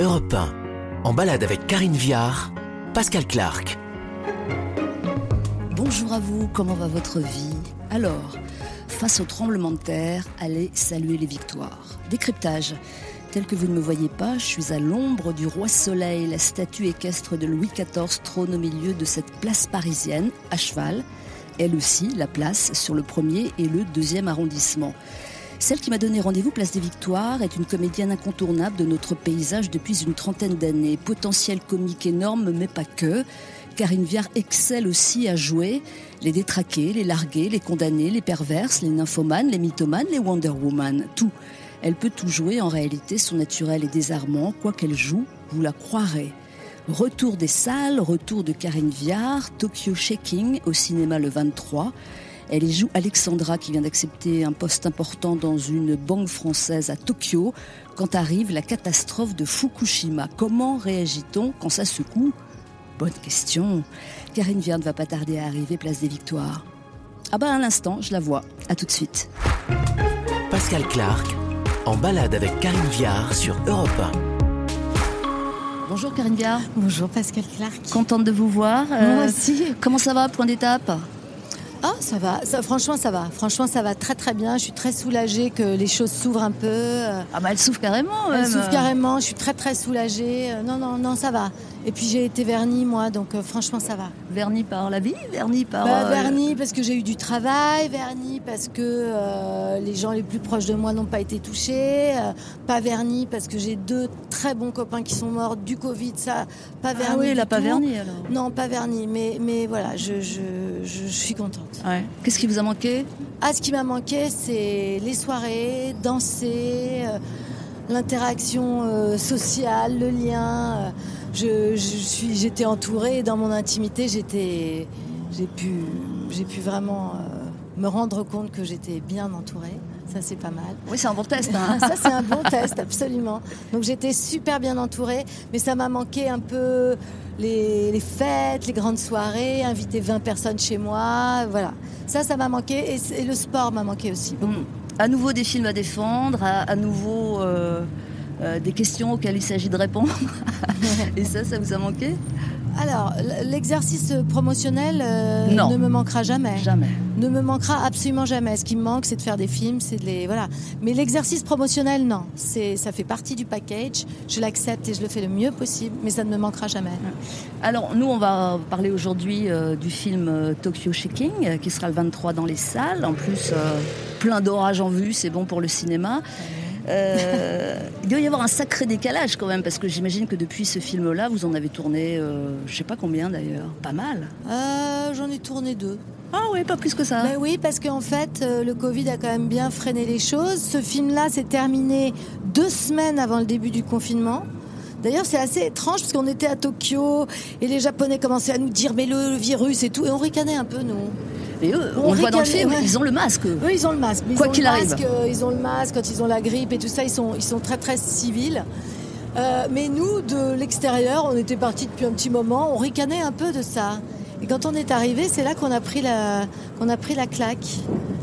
Europe 1, en balade avec Karine Viard, Pascal Clark. Bonjour à vous, comment va votre vie? Alors, face au tremblement de terre, allez saluer les victoires. Décryptage. Tel que vous ne me voyez pas, je suis à l'ombre du roi Soleil, la statue équestre de Louis XIV trône au milieu de cette place parisienne, à cheval. Elle aussi, la place, sur le premier et le deuxième arrondissement. Celle qui m'a donné rendez-vous place des Victoires est une comédienne incontournable de notre paysage depuis une trentaine d'années. Potentiel comique énorme, mais pas que. Karine Viard excelle aussi à jouer les détraqués, les largués, les condamnés, les perverses, les nymphomanes, les mythomanes, les Wonder Woman, tout. Elle peut tout jouer, en réalité, son naturel est désarmant. Quoi qu'elle joue, vous la croirez. Retour des salles, retour de Karine Viard, Tokyo Shaking au cinéma le 23. Elle y joue Alexandra qui vient d'accepter un poste important dans une banque française à Tokyo quand arrive la catastrophe de Fukushima. Comment réagit-on quand ça secoue? Bonne question. Karine Viard ne va pas tarder à arriver place des Victoires. Ah bah à l'instant, je la vois. À tout de suite. Pascal Clark, en balade avec Karine Viard sur Europe 1. Bonjour Karine Viard. Bonjour Pascal Clark. Contente de vous voir. Moi Euh, aussi. Comment ça va, point d'étape? Ah, ça va. Ça, franchement, ça va. Franchement, ça va très très bien. Je suis très soulagée que les choses s'ouvrent un peu. Ah bah elle souffre carrément. Elles même. s'ouvrent carrément. Je suis très très soulagée. Euh, Non, non, non, ça va. Et puis j'ai été vernie moi, donc euh, franchement, ça va. Verni par la vie, verni par. Bah, euh, vernie parce que j'ai eu du travail, vernie parce que euh, les gens les plus proches de moi n'ont pas été touchés, euh, pas vernie parce que j'ai deux très bons copains qui sont morts du Covid, ça, pas vernie. Ah oui, elle a du pas tout. verni alors. Non, pas vernie, mais, mais voilà, je, je, je, je suis contente. Ouais. Qu'est-ce qui vous a manqué? Ah, ce qui m'a manqué, c'est les soirées, danser, l'interaction sociale, le lien. Je, je suis, j'étais entourée dans mon intimité. J'étais, j'ai pu, j'ai pu vraiment euh, me rendre compte que j'étais bien entourée. Ça, c'est pas mal. Oui, c'est un bon test. Hein. Ça, c'est un bon test, absolument. Donc, j'étais super bien entourée, mais ça m'a manqué un peu les, les fêtes, les grandes soirées, inviter 20 personnes chez moi. Voilà. Ça, ça m'a manqué. Et, et le sport m'a manqué aussi. beaucoup. Mm. À nouveau des films à défendre, à, à nouveau euh, des questions auxquelles il s'agit de répondre. Et ça, ça vous a manqué? Alors, l'exercice promotionnel euh, ne me manquera jamais. Jamais. Ne me manquera absolument jamais. Ce qui me manque, c'est de faire des films, c'est de les voilà. Mais l'exercice promotionnel, non. C'est ça fait partie du package. Je l'accepte et je le fais le mieux possible, mais ça ne me manquera jamais. Alors, nous, on va parler aujourd'hui euh, du film euh, Tokyo Shaking, euh, qui sera le 23 dans les salles. En plus, euh, plein d'orages en vue, c'est bon pour le cinéma. Euh, il doit y avoir un sacré décalage quand même, parce que j'imagine que depuis ce film-là, vous en avez tourné, euh, je sais pas combien d'ailleurs, pas mal. Euh, J'en ai tourné deux. Ah oui, pas plus que ça. Ben oui, parce qu'en fait, euh, le Covid a quand même bien freiné les choses. Ce film-là s'est terminé deux semaines avant le début du confinement. D'ailleurs, c'est assez étrange parce qu'on était à Tokyo et les Japonais commençaient à nous dire mais le, le virus et tout et on ricanait un peu nous. Mais eux, On on, le voit dans le film, ouais. ils ont le masque. eux. Ils ont le masque. mais Quoi qu'il arrive. masque, euh, Ils ont le masque quand ils ont la grippe et tout ça. Ils sont, ils sont très très civils. Euh, mais nous, de l'extérieur, on était partis depuis un petit moment. On ricanait un peu de ça. Et quand on est arrivé, c'est là qu'on a pris la, qu'on a pris la claque.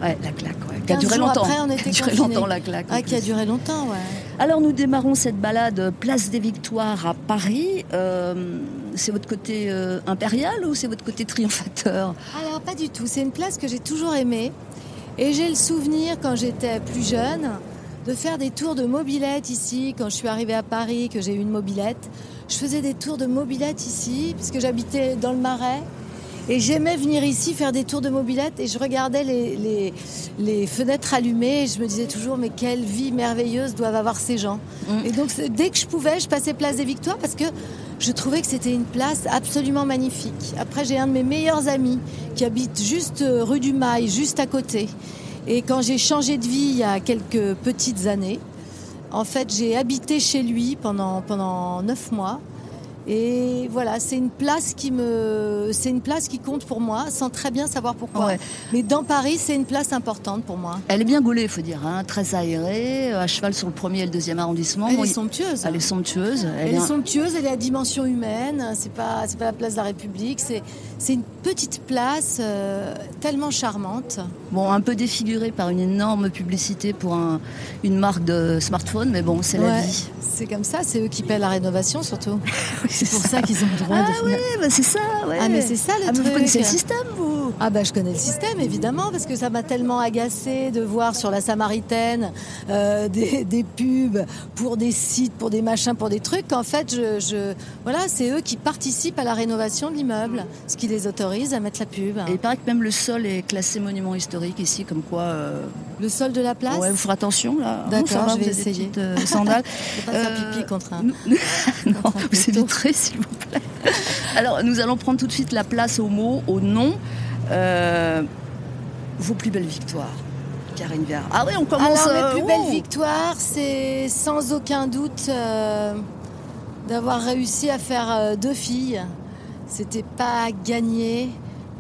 Ouais, la claque, ouais. Qui a 15 duré longtemps. après, on était qui a duré confinés. longtemps la claque. Ah, qui a duré longtemps, ouais. Alors nous démarrons cette balade Place des Victoires à Paris. Euh, c'est votre côté euh, impérial ou c'est votre côté triomphateur Alors pas du tout. C'est une place que j'ai toujours aimée. Et j'ai le souvenir quand j'étais plus jeune de faire des tours de mobilette ici. Quand je suis arrivée à Paris, que j'ai eu une mobilette, je faisais des tours de mobilette ici puisque j'habitais dans le Marais. Et j'aimais venir ici faire des tours de mobilette et je regardais les, les, les fenêtres allumées et je me disais toujours mais quelle vie merveilleuse doivent avoir ces gens. Mm. Et donc dès que je pouvais, je passais place des Victoires parce que je trouvais que c'était une place absolument magnifique. Après j'ai un de mes meilleurs amis qui habite juste euh, rue du Mail, juste à côté. Et quand j'ai changé de vie il y a quelques petites années, en fait j'ai habité chez lui pendant, pendant neuf mois. Et voilà, c'est une place qui me, c'est une place qui compte pour moi, sans très bien savoir pourquoi. Ouais. Mais dans Paris, c'est une place importante pour moi. Elle est bien gaulée, il faut dire, hein, très aérée, à cheval sur le premier et le deuxième arrondissement. Elle Bon, est somptueuse. elle est somptueuse. Elle est un- somptueuse, elle est à dimension humaine. C'est pas, c'est pas la place de la République. C'est, c'est une petite place euh, tellement charmante. Bon, un peu défigurée par une énorme publicité pour un- une marque de smartphone, mais bon, c'est la Ouais, vie. C'est comme ça. C'est eux qui paient la rénovation surtout. C'est pour ça qu'ils ont le droit Ah de. oui, bah c'est ça, ouais. Ah, mais c'est ça, le Ah, mais Vous connaissez le système, vous Ah bah je connais le système évidemment parce que ça m'a tellement agacé de voir sur la Samaritaine euh, des, des pubs pour des sites, pour des machins, pour des trucs qu'en fait je, je- voilà c'est eux qui participent à la rénovation de l'immeuble, ce qui les autorise à mettre la pub. Et il paraît que même le sol est classé monument historique ici, comme quoi. euh, Le sol de la place. ouais, vous ferez attention là. hein, D'accord, je vais essayer. petites, euh, sandales. Pas faire Euh, pipi contre un. non, contre un vous éviterez, s'il vous plaît. Alors, nous allons prendre tout de suite la place au mot, au nom. Euh, vos plus belles victoires, Karine Viard. Ah oui, on commence. Alors euh, mes plus belles oh. victoires, c'est sans aucun doute euh, d'avoir réussi à faire euh, deux filles. C'était pas gagné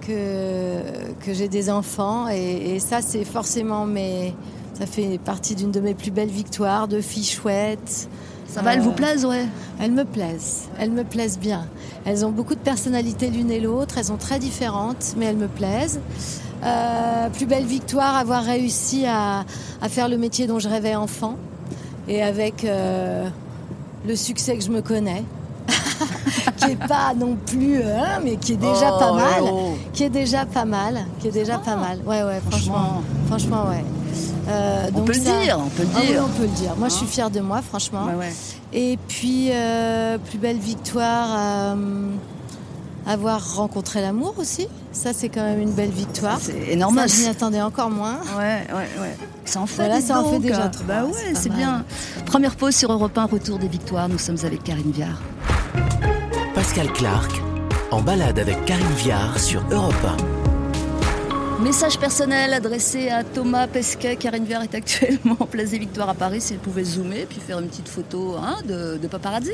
que, que j'ai des enfants et, et ça c'est forcément mes, ça fait partie d'une de mes plus belles victoires, deux filles chouettes. Ça va, elles vous Euh, plaisent, ouais. Elles me plaisent, elles me plaisent bien. Elles ont beaucoup de personnalité l'une et l'autre, elles sont très différentes, mais elles me plaisent. Euh, plus belle victoire, avoir réussi à, à faire le métier dont je rêvais enfant, et avec euh, le succès que je me connais, qui est pas non plus, hein, mais qui est déjà Oh, pas mal, oh. qui est déjà pas mal, qui est déjà pas mal. Ouais, ouais, franchement, franchement, ouais. Euh, On donc peut ça- dire, on peut le Ah oui, dire. on peut le dire. Moi, je suis Hein fière de moi, franchement. Ouais. Et puis, euh, plus belle victoire, euh, avoir rencontré l'amour aussi. Ça, c'est quand même une belle victoire. C'est énorme. Ça, je m'y attendais encore moins. Ouais, ouais, ouais. Ça en fait. Voilà, dites ça en fait donc. déjà trois, Bah c'est ouais, c'est bien. Première pause sur Europe 1, retour des victoires. Nous sommes avec Karine Viard. Pascal Clark, en balade avec Karine Viard sur Europe Message personnel adressé à Thomas Pesquet. Karine Viard est actuellement en place des Victoires à Paris. Si elle pouvait zoomer puis faire une petite photo hein, de, de paparazzi.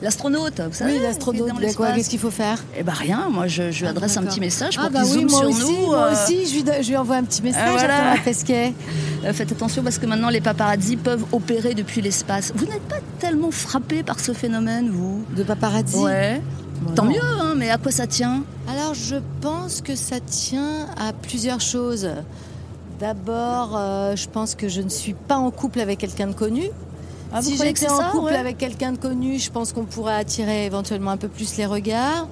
L'astronaute, vous savez. Oui, l'astronaute, ben quoi, qu'est-ce qu'il faut faire? Eh ben rien, moi je, je lui Ah, adresse un petit message pour Ah bah qu'il oui, zoome moi sur aussi, nous. moi euh, aussi, je lui, do- je lui envoie un petit message voilà. à Thomas Pesquet. euh, faites attention parce que maintenant les paparazzi peuvent opérer depuis l'espace. Vous n'êtes pas tellement frappé par ce phénomène, vous? De paparazzi? Ouais. Tant non. mieux, hein, mais à quoi ça tient? Alors, je pense que ça tient à plusieurs choses. D'abord, euh, je pense que je ne suis pas en couple avec quelqu'un de connu. Ah, si j'étais en ça, couple ouais? avec quelqu'un de connu, je pense qu'on pourrait attirer éventuellement un peu plus les regards.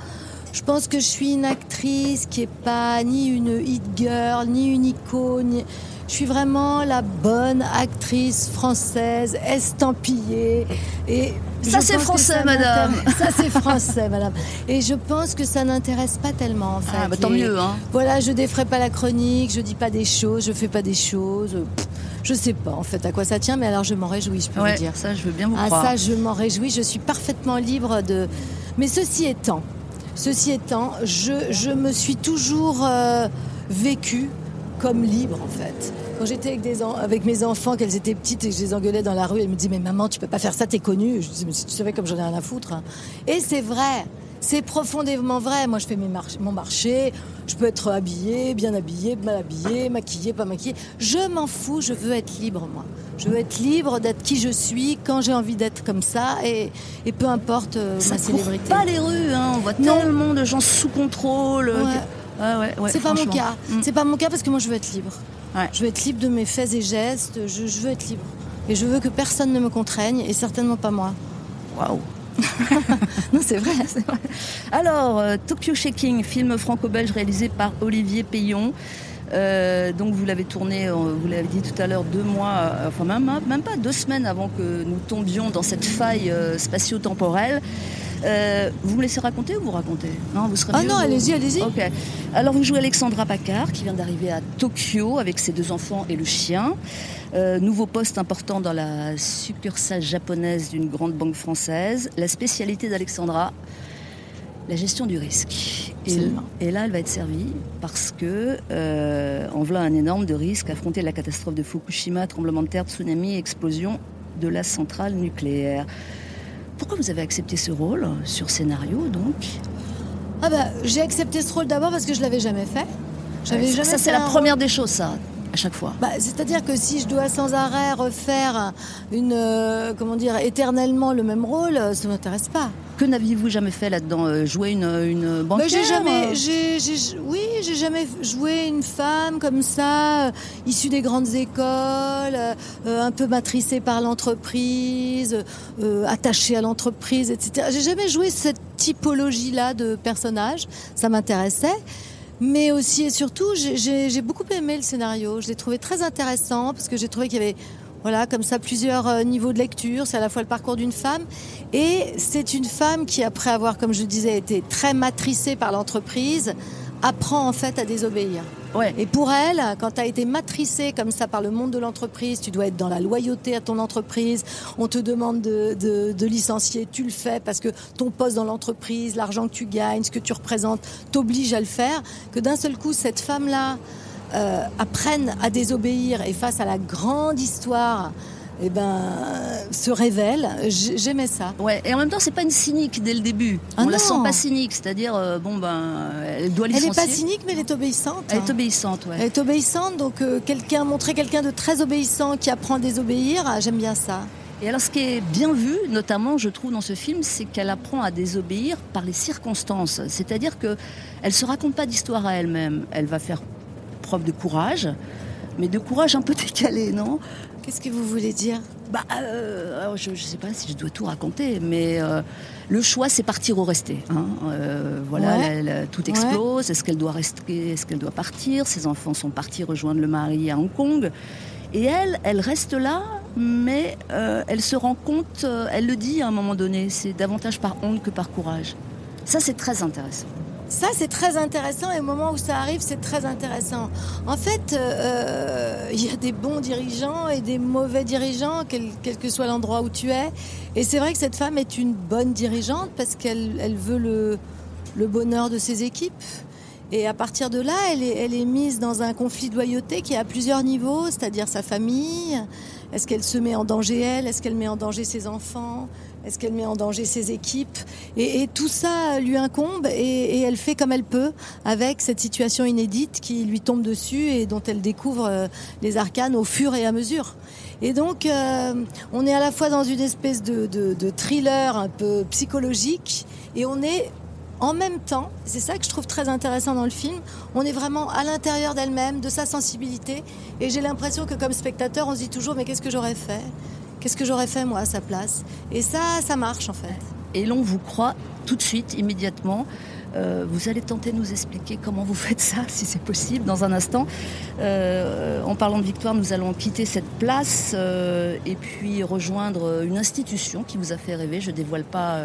Je pense que je suis une actrice qui est pas ni une hit girl, ni une icône. Je suis vraiment la bonne actrice française, estampillée. Et Ça, c'est français, ça madame. Ça, c'est français, madame. Et je pense que ça n'intéresse pas tellement, en fait. Ah, bah, tant mieux, hein. voilà, je défrais pas la chronique, je dis pas des choses, je fais pas des choses. Pff, Je sais pas en fait à quoi ça tient, mais alors je m'en réjouis, je peux Ouais, vous dire. ça je veux bien vous Ah croire. ça, je m'en réjouis, je suis parfaitement libre de. Mais ceci étant, ceci étant, je, je me suis toujours euh, vécue comme libre en fait. Quand j'étais avec, des en- avec mes enfants, qu'elles étaient petites et que je les engueulais dans la rue, elles me disaient mais maman tu peux pas faire ça, t'es connue. Je disais mais si tu savais comme j'en ai rien à foutre. hein. Et c'est vrai. C'est profondément vrai. Moi, je fais mes mon marché. Je peux être habillée, bien habillée, mal habillée, maquillée, pas maquillée. Je m'en fous. Je veux être libre, moi. Je veux être libre d'être qui je suis quand j'ai envie d'être comme ça et, et peu importe euh, ça ma célébrité. pas les rues, hein. on voit Non. tellement de gens sous contrôle. euh, Ouais. que- ouais, ouais, c'est pas mon cas. Mm. C'est pas mon cas parce que moi, je veux être libre. Ouais. Je veux être libre de mes faits et gestes. Je, je veux être libre. Et je veux que personne ne me contraigne et certainement pas moi. Waouh. non, c'est vrai. Alors, euh, Tokyo Shaking, film franco-belge réalisé par Olivier Payon. Euh, donc vous l'avez tourné, euh, vous l'avez dit tout à l'heure, deux mois, enfin même, même pas deux semaines avant que nous tombions dans cette faille euh, spatio-temporelle. Euh, vous me laissez raconter ou vous racontez Non, vous serez Ah mieux, non, vous- allez-y, allez-y. Ok. Alors vous jouez Alexandra Paccard qui vient d'arriver à Tokyo avec ses deux enfants et le chien. Euh, nouveau poste important dans la succursale japonaise d'une grande banque française. La spécialité d'Alexandra, la gestion du risque. Et, là, elle va être servie parce que euh, en voilà un énorme de risque, affronter la catastrophe de Fukushima, tremblement de terre, tsunami, explosion de la centrale nucléaire. Pourquoi vous avez accepté ce rôle sur scénario donc? Ah bah, j'ai accepté ce rôle d'abord parce que je l'avais jamais fait. J'avais Ouais, jamais Ça, c'est la première des choses, ça, à chaque fois. Bah, C'est-à-dire que si je dois sans arrêt refaire une, euh, comment dire, éternellement le même rôle, euh, ça ne m'intéresse pas. Que n'aviez-vous jamais fait là-dedans Euh, Jouer une, une Bah, banquière j'ai jamais, j'ai, j'ai- oui, j'ai jamais joué une femme comme ça, issue des grandes écoles, euh, un peu matricée par l'entreprise, euh, attachée à l'entreprise, etc. J'ai jamais joué cette typologie-là de personnage. Ça m'intéressait. Mais aussi et surtout, j'ai- beaucoup aimé le scénario. Je l'ai trouvé très intéressant parce que j'ai trouvé qu'il y avait, voilà, comme ça, plusieurs euh, niveaux de lecture. C'est à la fois le parcours d'une femme et c'est une femme qui, après avoir, comme je le disais, été très matricée par l'entreprise, apprend en fait à désobéir. Ouais. Et pour elle, quand tu as été matricée comme ça par le monde de l'entreprise, tu dois être dans la loyauté à ton entreprise, on te demande de, de- de licencier, tu le fais parce que ton poste dans l'entreprise, l'argent que tu gagnes, ce que tu représentes, t'oblige à le faire, que d'un seul coup, cette femme-là euh, apprenne à désobéir et face à la grande histoire, eh ben, se révèle. J'aimais ça. Ouais, et en même temps, c'est pas une cynique dès le début. Ah On la non. sent pas cynique, c'est-à-dire, euh, bon, ben, elle doit Elle licencier. n'est pas cynique, mais elle est obéissante. Elle est obéissante, ouais. Elle est obéissante, donc euh, quelqu'un, montrer quelqu'un de très obéissant qui apprend à désobéir, ah, j'aime bien ça. Et alors, ce qui est bien vu, notamment, je trouve, dans ce film, c'est qu'elle apprend à désobéir par les circonstances. C'est-à-dire que elle se raconte pas d'histoire à elle-même. Elle va faire preuve de courage, mais de courage un peu décalé, non? Qu'est-ce que vous voulez dire? Bah, euh, je ne sais pas si je dois tout raconter, mais euh, le choix, c'est partir ou rester. hein. Euh, voilà, Ouais. la- la- tout explose. Est-ce qu'elle doit rester Est-ce qu'elle doit partir? Ses enfants sont partis rejoindre le mari à Hong Kong. Et elle, elle reste là, mais elle se rend compte, elle le dit à un moment donné, c'est davantage par honte que par courage. Ça, c'est très intéressant. Ça, c'est très intéressant et au moment où ça arrive, c'est très intéressant. En fait, euh, il y a des bons dirigeants et des mauvais dirigeants, quel, que soit l'endroit où tu es. Et c'est vrai que cette femme est une bonne dirigeante parce qu'elle elle veut le, le bonheur de ses équipes. Et à partir de là, elle est, elle est mise dans un conflit de loyauté qui est à plusieurs niveaux, c'est-à-dire sa famille. Est-ce qu'elle se met en danger elle? Est-ce qu'elle met en danger ses enfants? Est-ce qu'elle met en danger ses équipes et, tout ça lui incombe et, elle fait comme elle peut avec cette situation inédite qui lui tombe dessus et dont elle découvre euh, les arcanes au fur et à mesure. Et donc, euh, on est à la fois dans une espèce de thriller un peu psychologique et on est en même temps, c'est ça que je trouve très intéressant dans le film, on est vraiment à l'intérieur d'elle-même, de sa sensibilité, et j'ai l'impression que comme spectateur, on se dit toujours, mais qu'est-ce que j'aurais fait? Qu'est-ce que j'aurais fait moi à sa place? Et ça, ça marche en fait. Et l'on vous croit tout de suite, immédiatement. Euh, vous allez tenter de nous expliquer comment vous faites ça, si c'est possible, dans un instant. Euh, en parlant de victoire, nous allons quitter cette place euh, et puis rejoindre une institution qui vous a fait rêver. Je ne dévoile pas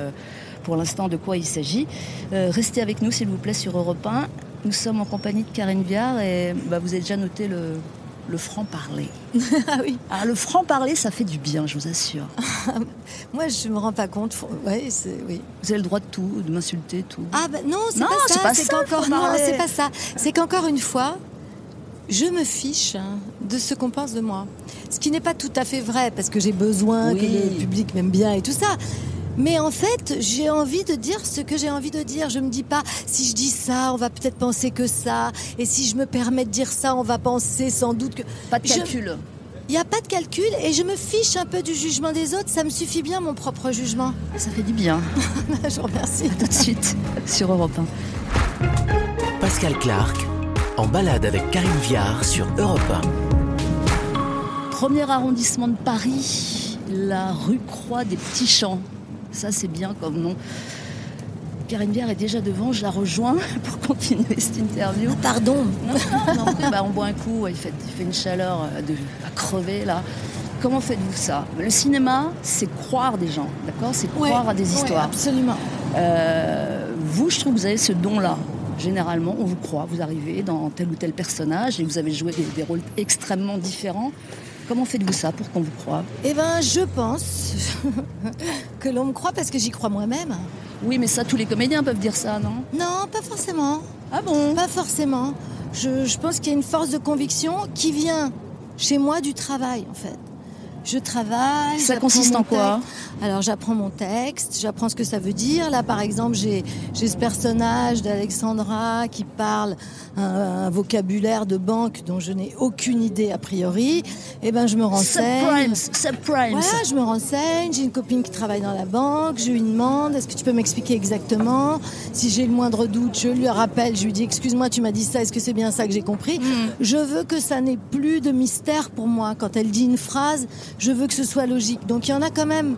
pour l'instant de quoi il s'agit. Restez avec nous, s'il vous plaît, sur Europe 1. Nous sommes en compagnie de Karine Viard et bah, vous avez déjà noté le, le franc-parler. ah oui, Ah, le franc-parler, ça fait du bien, je vous assure. moi je me rends pas compte. Faut- Ouais, c'est oui. Vous avez le droit de tout, de m'insulter, tout. Ah bah non, c'est pas ça. pas C'est ça, qu'encore non, c'est pas ça. C'est qu'encore une fois, je me fiche hein, de ce qu'on pense de moi. Ce qui n'est pas tout à fait vrai parce que j'ai besoin Oui. que le public m'aime bien et tout ça. Mais en fait, j'ai envie de dire ce que j'ai envie de dire. Je me dis pas, si je dis ça, on va peut-être penser que ça. Et si je me permets de dire ça, on va penser sans doute que. Pas de Je- calcul. Il n'y a pas de calcul et je me fiche un peu du jugement des autres. Ça me suffit bien, mon propre jugement. Ça fait du bien. je vous remercie. Tout de suite sur Europe 1. Pascal Clark, en balade avec Karine Viard sur Europe Premier arrondissement de Paris, la rue Croix des Petits Champs. Ça, c'est bien comme nom. Karine Viard est déjà devant, je la rejoins pour continuer cette interview. Pardon. Non, non, non, bah, on boit un coup, il fait, il fait une chaleur euh, de, à crever là. Comment faites-vous ça? Le cinéma, c'est croire des gens, d'accord? C'est croire Ouais, à des ouais, histoires. absolument. Euh, vous, je trouve que vous avez ce don-là. Généralement, on vous croit, vous arrivez dans tel ou tel personnage et vous avez joué des, des rôles extrêmement différents. Comment faites-vous ça pour qu'on vous croie? Eh ben, je pense que l'on me croit parce que j'y crois moi-même. Oui, mais ça, tous les comédiens peuvent dire ça, non? Non, pas forcément. Ah bon? Pas forcément. Je, je pense qu'il y a une force de conviction qui vient chez moi du travail, en fait. Je travaille. Ça consiste en quoi. Alors j'apprends mon texte, j'apprends ce que ça veut dire. Là par exemple j'ai ce personnage d'Alexandra qui parle un, un vocabulaire de banque dont je n'ai aucune idée a priori. Et ben je me renseigne. Subprimes, subprimes. Voilà, je me renseigne, j'ai une copine qui travaille dans la banque, je lui demande est-ce que tu peux m'expliquer exactement? Si j'ai le moindre doute, je lui rappelle, je lui dis excuse-moi, tu m'as dit ça, est-ce que c'est bien ça que j'ai compris? Je veux que ça n'ait plus de mystère pour moi. Quand elle dit une phrase, je veux que ce soit logique. Donc il y en a quand même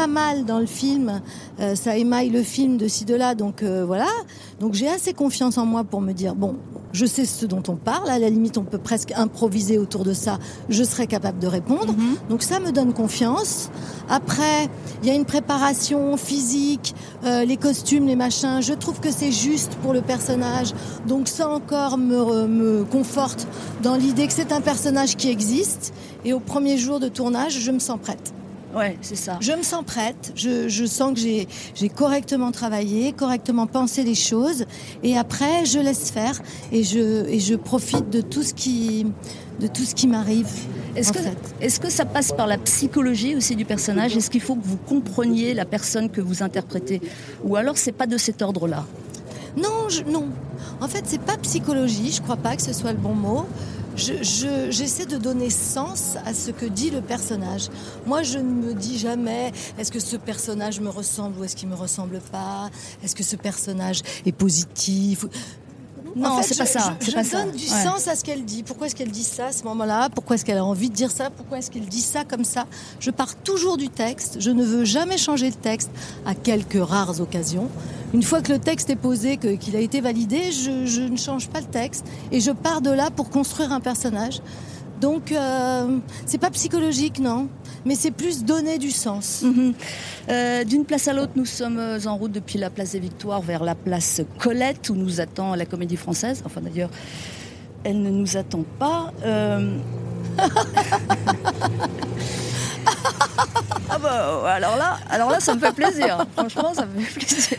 pas mal dans le film, Euh, ça émaille le film de ci de là, donc euh, voilà. Donc j'ai assez confiance en moi pour me dire bon, je sais ce dont on parle. À la limite, on peut presque improviser autour de ça. Je serai capable de répondre. Donc ça me donne confiance. Après, il y a une préparation physique, euh, les costumes, les machins. Je trouve que c'est juste pour le personnage. Donc ça encore me, me conforte dans l'idée que c'est un personnage qui existe. Et au premier jour de tournage, je me sens prête. Ouais, c'est ça. Je me sens prête, je, je sens que j'ai correctement travaillé, correctement pensé les choses, et après je laisse faire et je, et je profite de tout ce qui, de tout ce qui m'arrive. Est-ce que, est-ce que ça passe par la psychologie aussi du personnage? Est-ce qu'il faut que vous compreniez la personne que vous interprétez? Ou alors c'est pas de cet ordre-là? Non, je, non. En fait, c'est pas psychologie. Je crois pas que ce soit le bon mot. Je, je- j'essaie de donner sens à ce que dit le personnage. Moi, je ne me dis jamais est-ce que ce personnage me ressemble ou est-ce qu'il me ressemble pas? Est-ce que ce personnage est positif Non, En fait, c'est pas ça, Je, c'est je pas ça. donne du Ouais. sens à ce qu'elle dit. Pourquoi est-ce qu'elle dit ça à ce moment-là? Pourquoi est-ce qu'elle a envie de dire ça? Pourquoi est-ce qu'elle dit ça comme ça? Je pars toujours du texte. Je ne veux jamais changer le texte à quelques rares occasions. Une fois que le texte est posé, que- qu'il a été validé, je, je ne change pas le texte et je pars de là pour construire un personnage. Donc, euh, c'est pas psychologique, non, mais c'est plus donner du sens. Mhm. Euh, D'une place à l'autre, nous sommes euh, en route depuis la place des Victoires vers la place Colette où nous attend la Comédie Française. Enfin d'ailleurs, elle ne nous attend pas. Euh, ah bah alors là, alors là, ça me fait plaisir. Franchement, ça me fait plaisir.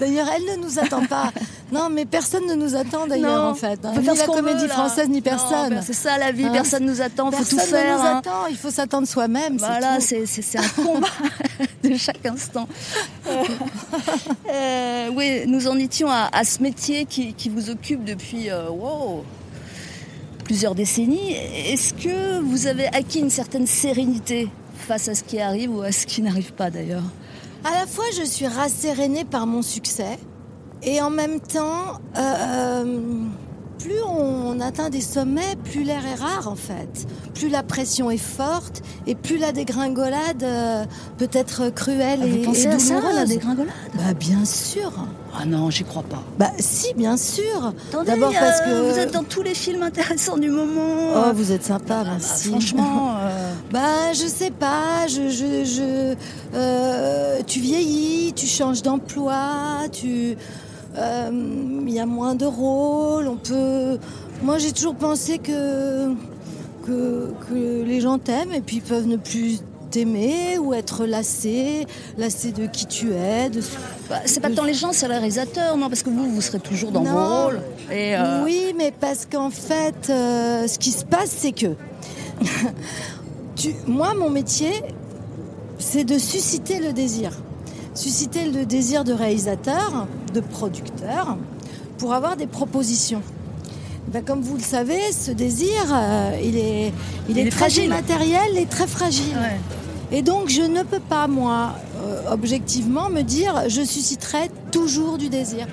D'ailleurs, elle ne nous attend pas. Non, mais personne ne nous attend d'ailleurs, en fait. hein. Ni la comédie veut, française, ni Non, personne. ben, c'est ça la vie. Hein Personne nous attend. Faut Personne tout faire. ne nous hein. attend, il faut s'attendre soi-même. Voilà, c'est un combat de chaque instant. Euh, euh, oui, nous en étions à, à ce métier qui, qui vous occupe depuis euh, wow, plusieurs décennies. Est-ce que vous avez acquis une certaine sérénité face à ce qui arrive ou à ce qui n'arrive pas d'ailleurs? À la fois, je suis rassérénée par mon succès, et en même temps, euh, euh, plus on atteint des sommets, plus l'air est rare en fait. Plus la pression est forte, et plus la dégringolade euh, peut être cruelle et, Vous pensez et à ça, la dégringolade Bah bien sûr. Ah non, j'y crois pas. Bah si, bien sûr. Attendez, D'abord parce euh, que vous êtes dans tous les films intéressants du moment. Oh, vous êtes sympa, Ah, merci. franchement, euh, Bah, je sais pas, je, je, je, euh, tu vieillis, tu changes d'emploi, tu, euh, il y a moins de rôles, on peut. Moi, j'ai toujours pensé que, que que les gens t'aiment et puis peuvent ne plus t'aimer ou être lassés, lassés de qui tu es, de. bah, c'est pas tant les gens, c'est le réalisateur, non Parce que vous, vous serez toujours dans Non. vos rôles. Et, euh, Oui, mais parce qu'en fait, euh, ce qui se passe, c'est que tu, moi, mon métier, c'est de susciter le désir. Susciter le désir de réalisateur, de producteur, pour avoir des propositions? Ben, comme vous le savez, ce désir, euh, il est, il Il est, est très fragile. immatériel et très fragile. Ouais. Et donc, je ne peux pas, moi, euh, objectivement, me dire, je susciterai toujours du désir.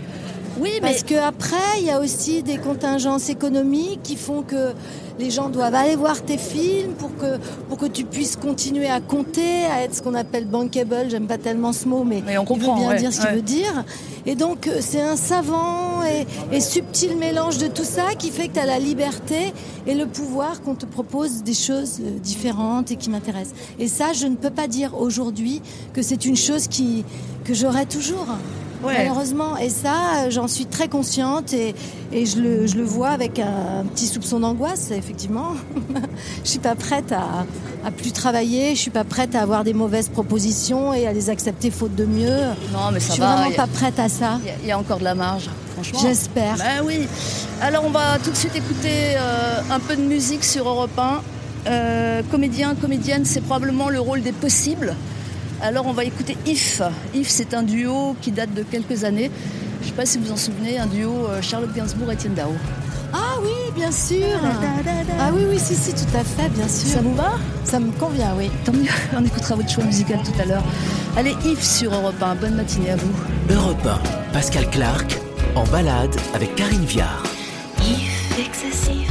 Oui, mais Parce qu'après, il y a aussi des contingences économiques qui font que les gens doivent aller voir tes films pour que, pour que tu puisses continuer à compter, à être ce qu'on appelle bankable. J'aime pas tellement ce mot, mais, Mais on il veut comprend, bien ouais, dire ce qu'il ouais. veut dire. Et donc, euh, c'est un savant et, et subtil mélange de tout ça qui fait que tu as la liberté et le pouvoir qu'on te propose des choses euh, différentes et qui m'intéressent. Et ça, je ne peux pas dire aujourd'hui que c'est une chose qui, que j'aurai toujours. Ouais. Malheureusement, et ça, j'en suis très consciente et, et je, le, je le vois avec un, petit soupçon d'angoisse, effectivement. je suis pas prête à, à plus travailler, je suis pas prête à avoir des mauvaises propositions et à les accepter faute de mieux. non, mais Je ça suis va. vraiment a- pas prête à ça. Il y, a- il y a encore de la marge, franchement. J'espère. Ben oui. Alors on va tout de suite écouter euh, un peu de musique sur Europe 1 euh, comédien, comédienne, c'est probablement le rôle des possibles. Alors on va écouter If. If, c'est un duo qui date de quelques années. Je ne sais pas si vous vous en souvenez, un duo euh, Charlotte Gainsbourg et Etienne Dao. Ah oui, bien sûr. Ah oui, oui, si, si, tout à fait, bien sûr. Ça vous va? Ça me convient, oui. Tant mieux, on écoutera votre choix musical tout à l'heure. Allez, If sur Europe 1. Bonne matinée à vous. Europe 1, Pascal Clark, en balade avec Karine Viard. If excessif,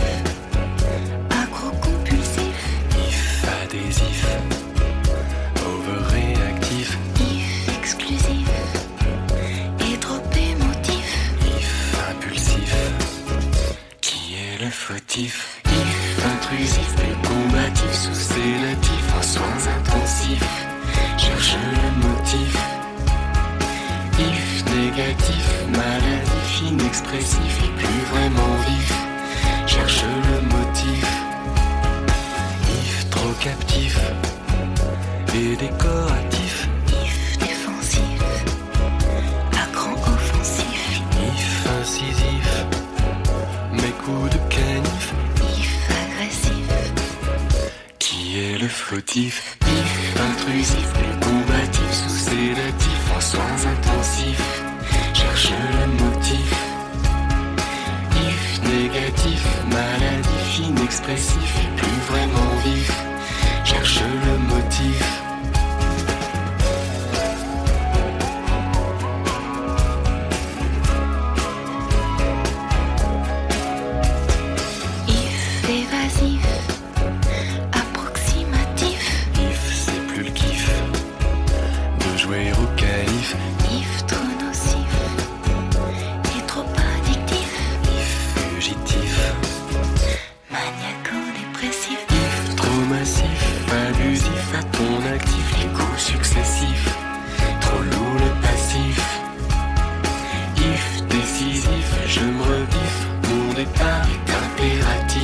mon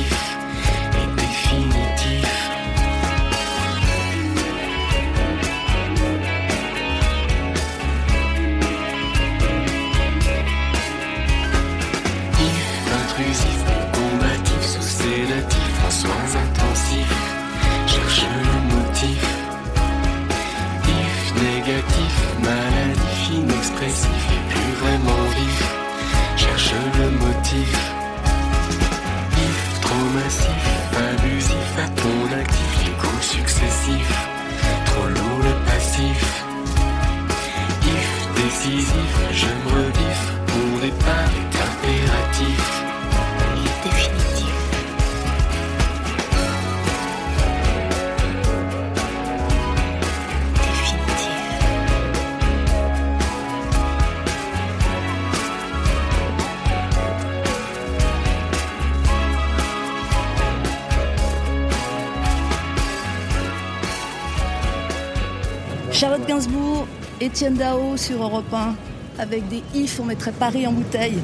Étienne Dao sur Europe 1. Avec des if, on mettrait Paris en bouteille.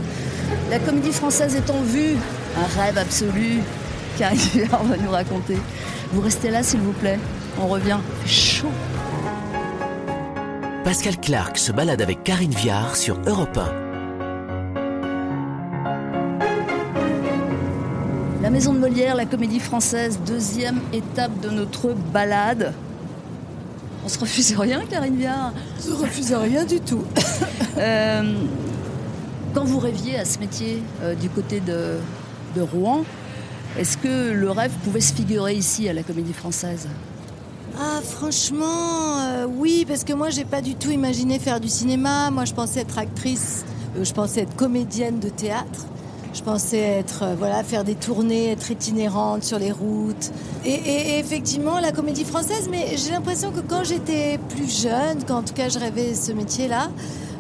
La comédie française est en vue. Un rêve absolu. Karine Viard va nous raconter. Vous restez là, s'il vous plaît. On revient. Chaud. Pascal Clark se balade avec Karine Viard sur Europe 1. La Maison de Molière, la comédie française, deuxième étape de notre balade. On se refuse rien, Karine Viard Je refuse rien du tout. Euh, Quand vous rêviez à ce métier euh, du côté de, de Rouen, est-ce que le rêve pouvait se figurer ici à la comédie française? Ah, franchement, euh, oui, parce que moi, j'ai pas du tout imaginé faire du cinéma. Moi, je pensais être actrice, je pensais être comédienne de théâtre. Je pensais être, euh, voilà, faire des tournées, être itinérante sur les routes. Et, et- et effectivement, la comédie française, mais j'ai l'impression que quand j'étais plus jeune, quand en tout cas je rêvais ce métier-là,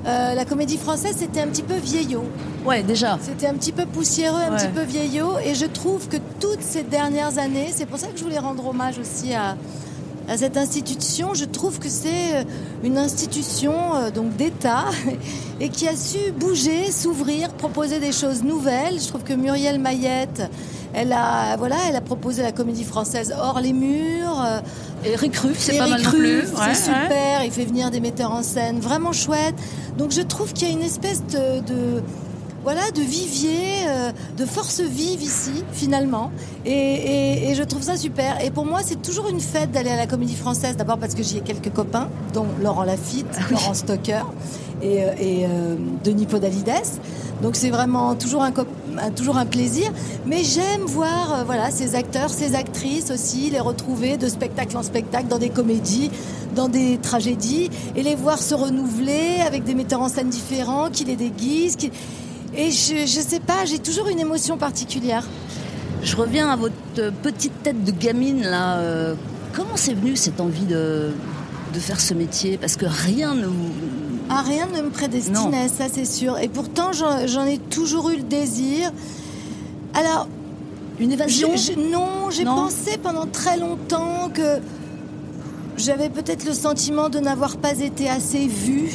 euh, la comédie française, c'était un petit peu vieillot. Ouais, déjà. C'était un petit peu poussiéreux, un Ouais. petit peu vieillot. Et je trouve que toutes ces dernières années, c'est pour ça que je voulais rendre hommage aussi à, à cette institution. Je trouve que c'est euh, une institution euh, donc d'État et qui a su bouger, s'ouvrir, proposer des choses nouvelles. Je trouve que Muriel Mayette, elle a, voilà, elle a proposé la comédie française hors les murs. euh, Eric Ruff, c'est pas mal non plus. Ouais, c'est ouais. super, il fait venir des metteurs en scène vraiment chouettes. Donc je trouve qu'il y a une espèce de, de, voilà, de vivier, euh, de force vive ici, finalement. Et, et- et je trouve ça super. Et pour moi, c'est toujours une fête d'aller à la Comédie Française. D'abord parce que j'y ai quelques copains, dont Laurent Lafitte, Laurent Stocker et, euh, et, euh, Denis Podalides. Donc c'est vraiment toujours un, toujours un plaisir. Mais j'aime voir euh, voilà, ces acteurs, ces actrices aussi, les retrouver de spectacle en spectacle dans des comédies, dans des tragédies, et les voir se renouveler avec des metteurs en scène différents qui les déguisent. qui- Et je, je sais pas, j'ai toujours une émotion particulière. Je reviens à votre euh, petite tête de gamine là. euh, comment c'est venu cette envie de, de faire ce métier? Parce que rien ne vous. Ah, rien ne me prédestinait, ça c'est sûr. Et pourtant, j'en ai toujours eu le désir. Alors, Une évasion? Je- je- non, j'ai pensé pendant très longtemps que j'avais peut-être le sentiment de n'avoir pas été assez vue.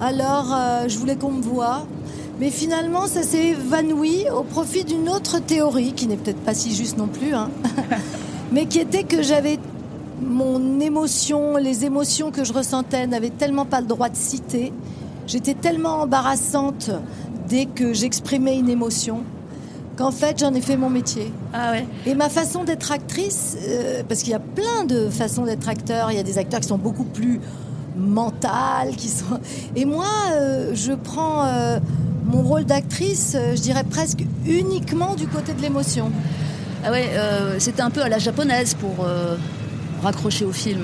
Alors, euh, je voulais qu'on me voie. Mais finalement, ça s'est évanoui au profit d'une autre théorie, qui n'est peut-être pas si juste non plus, hein. mais qui était que j'avais mon émotion, les émotions que je ressentais n'avaient tellement pas le droit de citer. J'étais tellement embarrassante dès que j'exprimais une émotion qu'en fait j'en ai fait mon métier. Ah ouais. Et ma façon d'être actrice, euh, parce qu'il y a plein de façons d'être acteur, il y a des acteurs qui sont beaucoup plus mentales, qui sont. Et moi, euh, je prends euh, mon rôle d'actrice, euh, je dirais presque uniquement du côté de l'émotion. Ah ouais, euh, c'était un peu à la japonaise pour euh, raccrocher au film.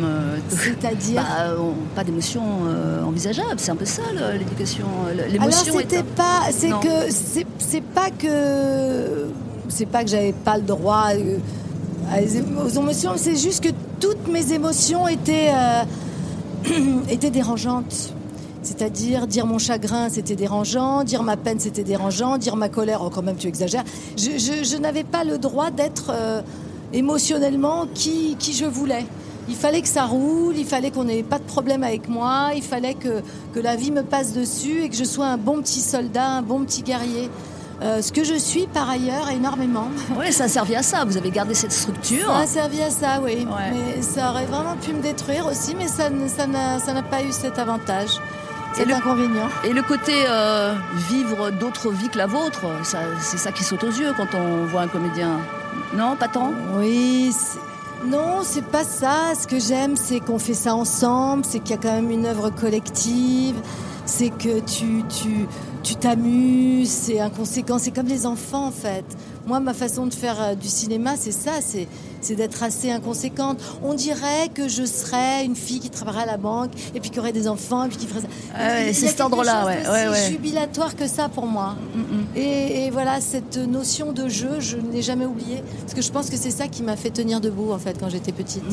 C'est-à-dire. bah, pas d'émotion euh, envisageable, c'est un peu ça l'éducation. Alors L'émotion est c'était un- pas, c'est que c'est pas que c'est pas que j'avais pas le droit aux émotions, c'est juste que toutes mes émotions étaient étaient dérangeantes. C'est-à-dire dire mon chagrin, c'était dérangeant, dire ma peine, c'était dérangeant, dire ma colère, oh quand même tu exagères. Je, je- je n'avais pas le droit d'être euh, émotionnellement qui, qui je voulais. Il fallait que ça roule, il fallait qu'on n'ait pas de problème avec moi, il fallait que, que la vie me passe dessus et que je sois un bon petit soldat, un bon petit guerrier. Euh, ce que je suis par ailleurs énormément. Ouais, ça a servi à ça. Vous avez gardé cette structure. Ça a servi à ça, oui. Ouais. Mais ça aurait vraiment pu me détruire aussi, mais ça n'a pas eu cet avantage, cet le- inconvénient. Et le côté euh, vivre d'autres vies que la vôtre, c'est ça qui saute aux yeux quand on voit un comédien. Non, pas tant? Oui, c'est- non, c'est pas ça. Ce que j'aime, c'est qu'on fait ça ensemble, c'est qu'il y a quand même une œuvre collective, c'est que tu tu tu t'amuses, c'est inconséquent, c'est comme les enfants en fait. Moi, ma façon de faire euh, du cinéma, c'est ça, c'est c'est d'être assez inconséquente. On dirait que je serais une fille qui travaillerait à la banque et puis qui aurait des enfants et puis qui ferait ça. Ah c'est cet chose ouais, ouais, ouais. jubilatoire que ça pour moi. Et, et voilà, cette notion de jeu, je ne l'ai jamais oubliée. Parce que je pense que c'est ça qui m'a fait tenir debout, en fait, quand j'étais petite.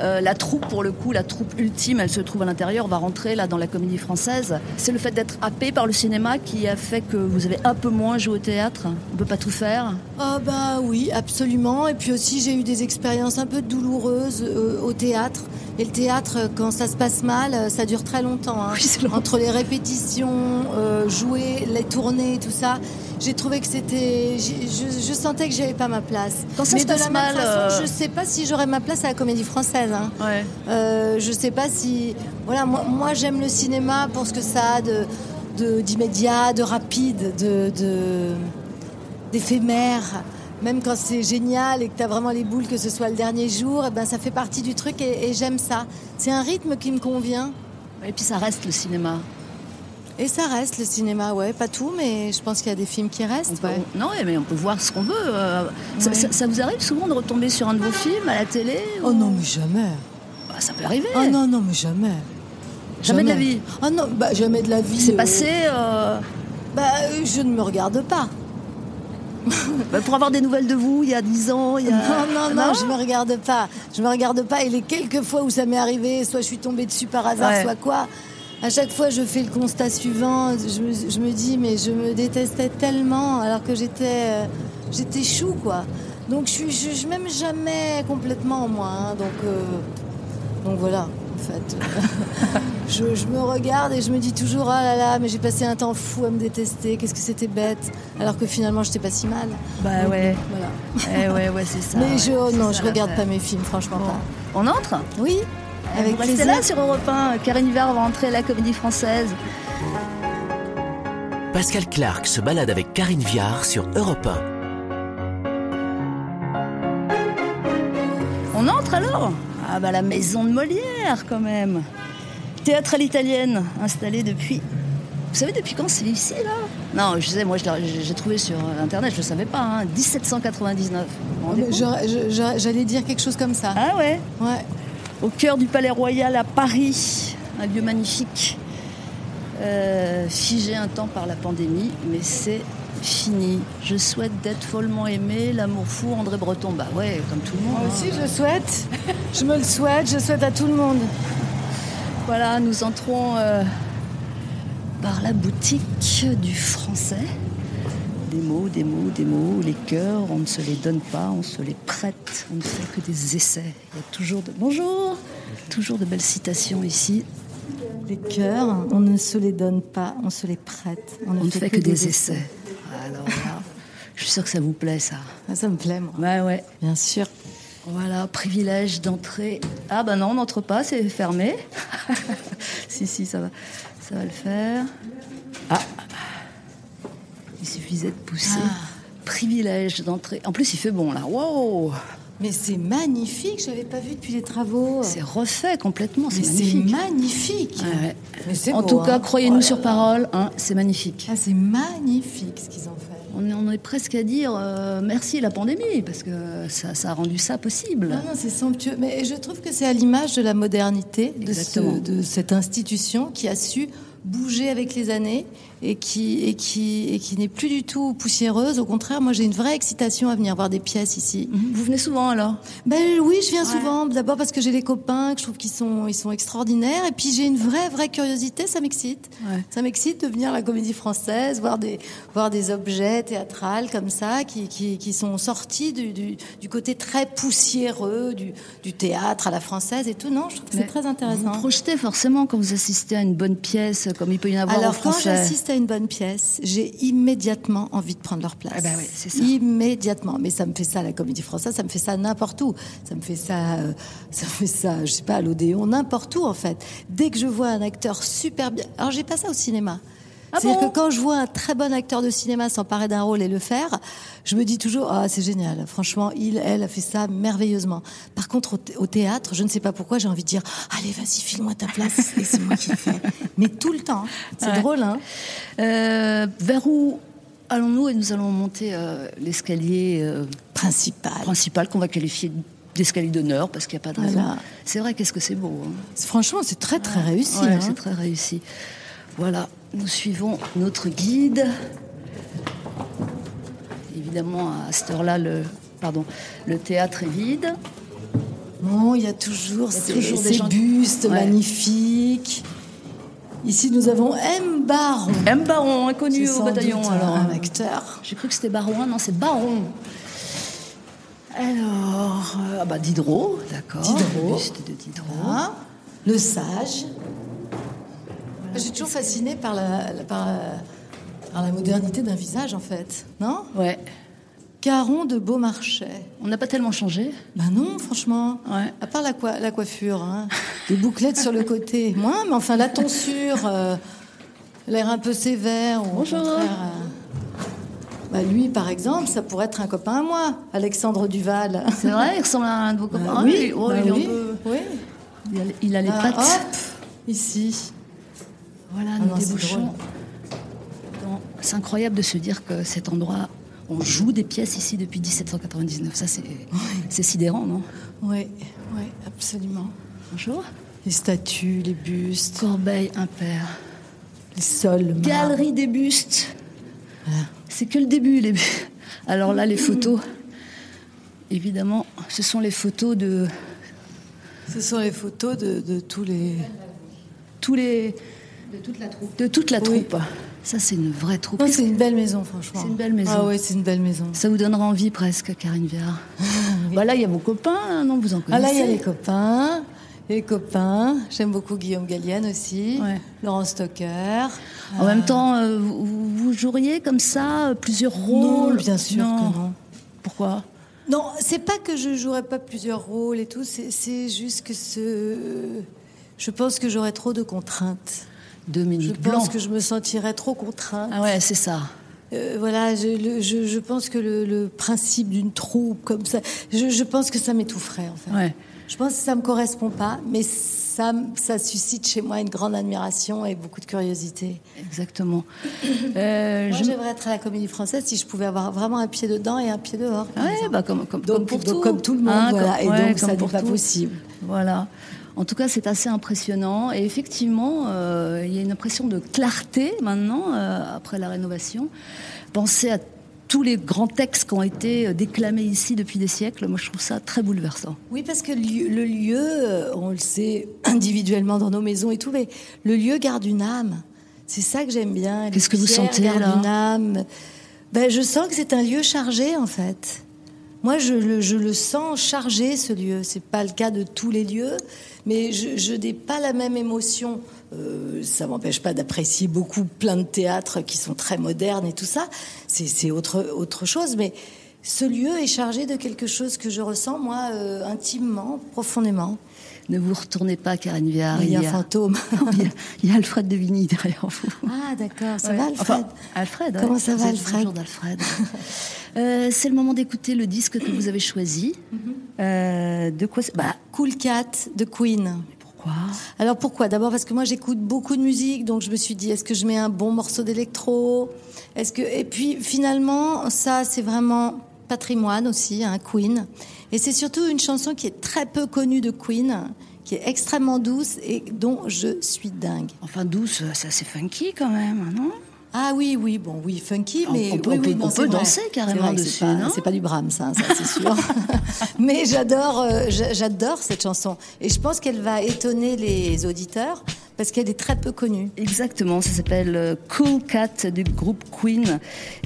Euh, la troupe, pour le coup, la troupe ultime, elle se trouve à l'intérieur, va rentrer là dans la comédie française. C'est le fait d'être happé par le cinéma qui a fait que vous avez un peu moins joué au théâtre. On peut pas tout faire. Ah bah oui, absolument. Et puis aussi, j'ai eu des expériences un peu douloureuses euh, au théâtre. Et le théâtre, euh, quand ça se passe mal, euh, ça dure très longtemps. hein. Oui, c'est long. Entre les répétitions, euh, jouer, les tournées, tout ça, j'ai trouvé que c'était... Je, je sentais que j'avais pas ma place. Quand ça Mais se de passe la mal, même façon, euh, je sais pas si j'aurais ma place à la Comédie Française. hein. Ouais. Euh, je sais pas si. Voilà, moi, moi, j'aime le cinéma pour ce que ça a de de- d'immédiat, de, rapide, de de- d'éphémère. Même quand c'est génial et que tu as vraiment les boules que ce soit le dernier jour, eh ben, ça fait partie du truc et, et j'aime ça. C'est un rythme qui me convient. Et puis ça reste le cinéma. Et ça reste le cinéma, ouais, pas tout, mais je pense qu'il y a des films qui restent. peut- ouais. Non, mais on peut voir ce qu'on veut. euh, ça, Ouais. ça- ça vous arrive souvent de retomber sur un de vos films à la télé Oh non, mais jamais. Bah, Ça peut arriver. Oh non, non, mais jamais. Jamais de la vie. Oh non, bah, jamais de la vie. C'est euh, passé. euh, Bah, euh, je ne me regarde pas. Bah, pour avoir des nouvelles de vous, il y a 10 ans, il y a. Non, non, non, je me regarde pas. Je me regarde pas. Et les quelques fois où ça m'est arrivé, soit je suis tombée dessus par hasard, Ouais. soit quoi. À chaque fois, je fais le constat suivant. Je me, je me dis, mais je me détestais tellement alors que j'étais, euh, j'étais chou, quoi. Donc, je je, je m'aime jamais complètement, moi. hein. donc, euh, donc voilà. Fait, je, je me regarde et je me dis toujours, ah là là, mais j'ai passé un temps fou à me détester. Qu'est-ce que c'était bête, alors que finalement, j'étais pas si mal. Bah Donc, ouais. Voilà. Eh ouais, ouais, c'est ça. Mais ouais. je, oh non, ça je regarde pas mes films, franchement Bon. pas. On entre Oui, avec Vous restez plaisir. là sur Europe 1. Karine Hivert va entrer à la comédie française. Pascal Clark se balade avec Karine Viard sur Europe 1. On entre alors? Ah bah la maison de Molière quand même. Théâtre à l'italienne, installé depuis... Vous savez depuis quand c'est ici là? Non, je sais, moi j'ai trouvé sur internet, je ne savais pas, hein, 1799. Vous vous rendez compte J'aurais- je- j'aurais- J'allais dire quelque chose comme ça. Ah ouais? Ouais. Au cœur du Palais Royal à Paris, un lieu magnifique, euh, figé un temps par la pandémie, mais c'est fini. Je souhaite d'être follement aimé, l'amour fou, André Breton. Bah ouais, comme tout le monde. Moi hein. aussi, je le souhaite. Je me le souhaite. Je souhaite à tout le monde. Voilà, nous entrons euh, par la boutique du français. Des mots, des mots, des mots, les cœurs, on ne se les donne pas, on se les prête, on ne fait que des essais. Il y a toujours de... Bonjour Toujours de belles citations ici. Les cœurs, on ne se les donne pas, on se les prête. On ne fait que des essais. Alors là, je suis sûre que ça vous plaît ça. Ah, Ça me plaît, moi. Ouais, ouais. Bien sûr. Voilà, privilège d'entrer. Ah bah non, on n'entre pas, c'est fermé. si, si, ça va, ça va le faire. Ah, il suffisait de pousser. Privilège d'entrer. En plus, il fait bon là. Wow, Mais c'est magnifique. Je n'avais pas vu depuis les travaux. c'est refait complètement. C'est magnifique. magnifique. Ouais. Mais En beau, tout cas, hein. croyez-nous Oh sur parole, hein, c'est magnifique. Ah, c'est magnifique ce qu'ils ont fait. On est, on est presque à dire euh, merci la pandémie, parce que ça, ça a rendu ça possible. Non, non, c'est somptueux. Mais je trouve que c'est à l'image de la modernité, de, ce- Exactement. de cette institution qui a su bouger avec les années et qui, et qui, et qui n'est plus du tout poussiéreuse. Au contraire, moi j'ai une vraie excitation à venir voir des pièces ici. Mhm. Vous venez souvent alors? Ben oui, je viens souvent. D'abord parce que j'ai les copains, que je trouve qu'ils sont, ils sont extraordinaires. Et puis j'ai une vraie, vraie curiosité, ça m'excite. Ouais. Ça m'excite de venir à la comédie française, voir des, voir des objets théâtrales comme ça, qui, qui, qui sont sortis du, du, du côté très poussiéreux du, du théâtre à la française et tout. Non, je trouve que c'est très Vous intéressant. projetez forcément quand vous assistez à une bonne pièce, comme il peut y en avoir Alors quand français. À une bonne pièce, j'ai immédiatement envie de prendre leur place. Ah bah oui, c'est ça. Immédiatement. Mais ça me fait ça à la Comédie Française, ça me fait ça n'importe où. Ça me fait ça, euh, ça me fait ça, je sais pas, à l'Odéon, n'importe où en fait. Dès que je vois un acteur super bien, alors j'ai pas ça au cinéma. Ah C'est-à-dire bon que quand je vois un très bon acteur de cinéma s'emparer d'un rôle et le faire, je me dis toujours ah c'est génial. Franchement, il, elle a fait ça merveilleusement. Par contre, au, thé- au théâtre, je ne sais pas pourquoi, j'ai envie de dire allez vas-y file-moi ta place, et c'est moi qui le fais. Mais tout le temps, hein. c'est Ouais. drôle hein. Euh, vers où allons-nous Et nous allons monter euh, l'escalier euh, Principal. principal qu'on va qualifier d'escalier d'honneur parce qu'il n'y a pas de raison. Voilà. C'est vrai, qu'est-ce que c'est beau. hein. Franchement, c'est très très réussi. Ouais, hein. c'est très réussi. Voilà, nous suivons notre guide. Évidemment, à cette heure-là, le, pardon, le théâtre est vide. Non, il y a toujours Il y a ces, des ces gens- bustes Ouais. magnifiques. Ici, nous avons M. Baron. M. Baron, inconnu au bataillon. Alors, un acteur. J'ai cru que c'était Barouin, non, c'est Baron. Alors, euh, ah bah Diderot, d'accord. Diderot. Le buste de Diderot. Hein le sage. Je suis toujours fascinée par la, la- par, la- par la modernité d'un visage, en fait. Non? Ouais. Caron de Beaumarchais. On n'a pas tellement changé. Ben non, franchement. Ouais. À part la, la coiffure, hein. des bouclettes sur le côté. Moins, mais enfin la tonsure, euh, l'air un peu sévère. Ou Bonjour. euh, bah, lui, par exemple, ça pourrait être un copain à moi, Alexandre Duval. C'est vrai, il ressemble à un de vos copains. Bah Ah oui, oh, bah il, oui, peu- oui. il a, il a les Ah, pattes. hop, ici. Voilà, Ah nous non, débouchons. C'est incroyable de se dire que cet endroit, on joue des pièces ici depuis 1799. Ça, c'est sidérant, non? Oui, oui, absolument. Bonjour. Les statues, les bustes, Corbeil impair. les sols. Galerie des bustes. C'est que le début, les Alors là, les photos. Évidemment, ce sont les photos de Ce sont les photos de, de tous les. tous les. De toute la troupe. De toute la Oui. troupe. Ça, c'est une vraie troupe. C'est une belle maison, franchement. C'est une belle maison. Ah oui, c'est une belle maison. Ça vous donnera envie presque, Karine Viard. Bah là, il y a vos copains, non Vous en Ah connaissez là, il y a les copains. Les copains. J'aime beaucoup Guillaume Gallienne aussi. Ouais. Laurent Stocker. En même temps, euh, vous, vous joueriez comme ça euh, plusieurs rôles Non, bien sûr que non. Pourquoi Non, c'est pas que je jouerais pas plusieurs rôles et tout. C'est c'est juste que ce. Je pense que j'aurais trop de contraintes. Dominique Je pense que je me sentirais trop contrainte. Ah ouais, c'est ça. Euh, voilà, je, le- je, je pense que le, le principe d'une troupe comme ça, je, je pense que ça m'étoufferait en fait. Ouais. Je pense que ça me correspond pas, mais ça, ça suscite chez moi une grande admiration et beaucoup de curiosité. Exactement. Euh, Moi, je- j'aimerais être à la Comédie Française si je pouvais avoir vraiment un pied dedans et un pied dehors. Ouais, bah comme, comme, donc, comme pour donc tout. comme tout le monde, Hein, voilà. comme- et ouais, donc ça n'est pas possible. Voilà. En tout cas, c'est assez impressionnant. Et effectivement, euh, il y a une impression de clarté maintenant, euh, après la rénovation. Pensez à tous les grands textes qui ont été euh, déclamés ici depuis des siècles. Moi, je trouve ça très bouleversant. Oui, parce que le lieu, on le sait individuellement dans nos maisons et tout, mais le lieu garde une âme. C'est ça que j'aime bien. Qu'est-ce que vous sentez, là une âme. Ben, je sens que c'est un lieu chargé, en fait. Moi, je le, sens chargé, ce lieu. C'est pas le cas de tous les lieux, mais je, n'ai pas la même émotion. Euh, ça m'empêche pas d'apprécier beaucoup plein de théâtres qui sont très modernes et tout ça. C'est c'est autre, autre chose, mais ce lieu est chargé de quelque chose que je ressens, moi, euh, intimement, profondément. Ne vous retournez pas, Karine Viard. Il y a un fantôme. il, y a, il y a Alfred de Vigny derrière vous. Ah, d'accord. Ça Ouais. va, Alfred Enfin, Alfred. ouais. Comment ça va, Vous êtes Alfred d'Alfred. Euh, c'est le moment d'écouter le disque que vous avez choisi. Euh, de quoi bah, Cool Cat de Queen. Pourquoi? Alors pourquoi? D'abord parce que moi j'écoute beaucoup de musique, donc je me suis dit est-ce que je mets un bon morceau d'électro? Est-ce que et puis finalement ça c'est vraiment patrimoine aussi, hein, Queen. Et c'est surtout une chanson qui est très peu connue de Queen, qui est extrêmement douce et dont je suis dingue. Enfin, douce, c'est assez funky quand même, non? Ah oui, oui, bon, oui, funky, mais on oui, on oui, peut- non, on c'est peut danser C'est carrément vrai dessus, c'est pas- C'est du Brahms, ça, ça c'est sûr. mais j'adore, euh, j'a- j'adore cette chanson, et je pense qu'elle va étonner les auditeurs parce qu'elle est très peu connue. Exactement, ça s'appelle euh, Cool Cat du groupe Queen.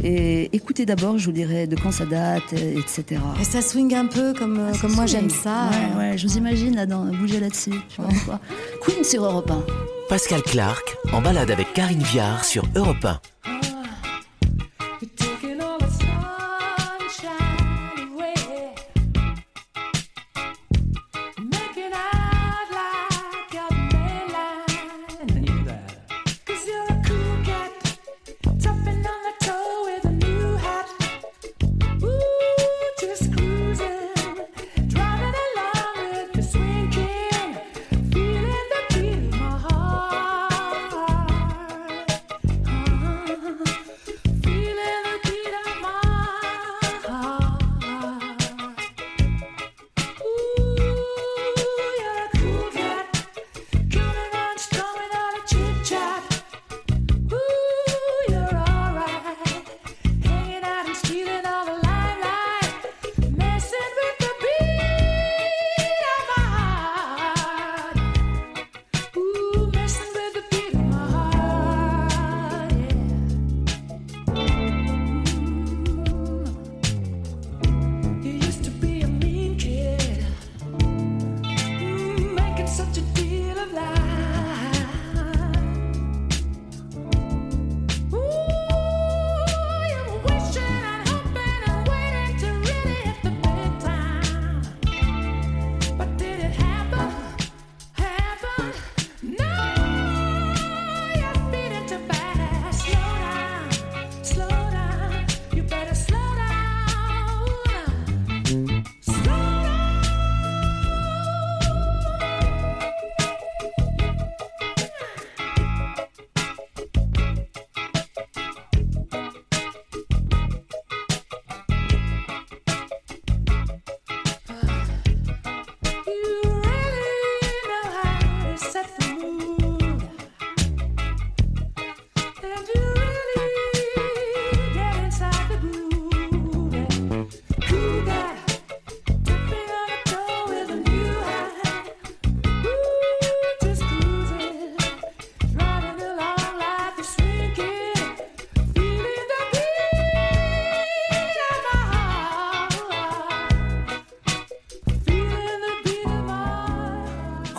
Et écoutez d'abord, je vous dirai de quand ça date, et- etc. Et ça swing un peu comme, euh, comme moi j'aime ça. Ouais, ouais, je vous imagine là-dedans, bouger là-dessus. pourquoi. Queen sur Europe 1. Pascal Clark en balade avec Karine Viard sur Europe 1.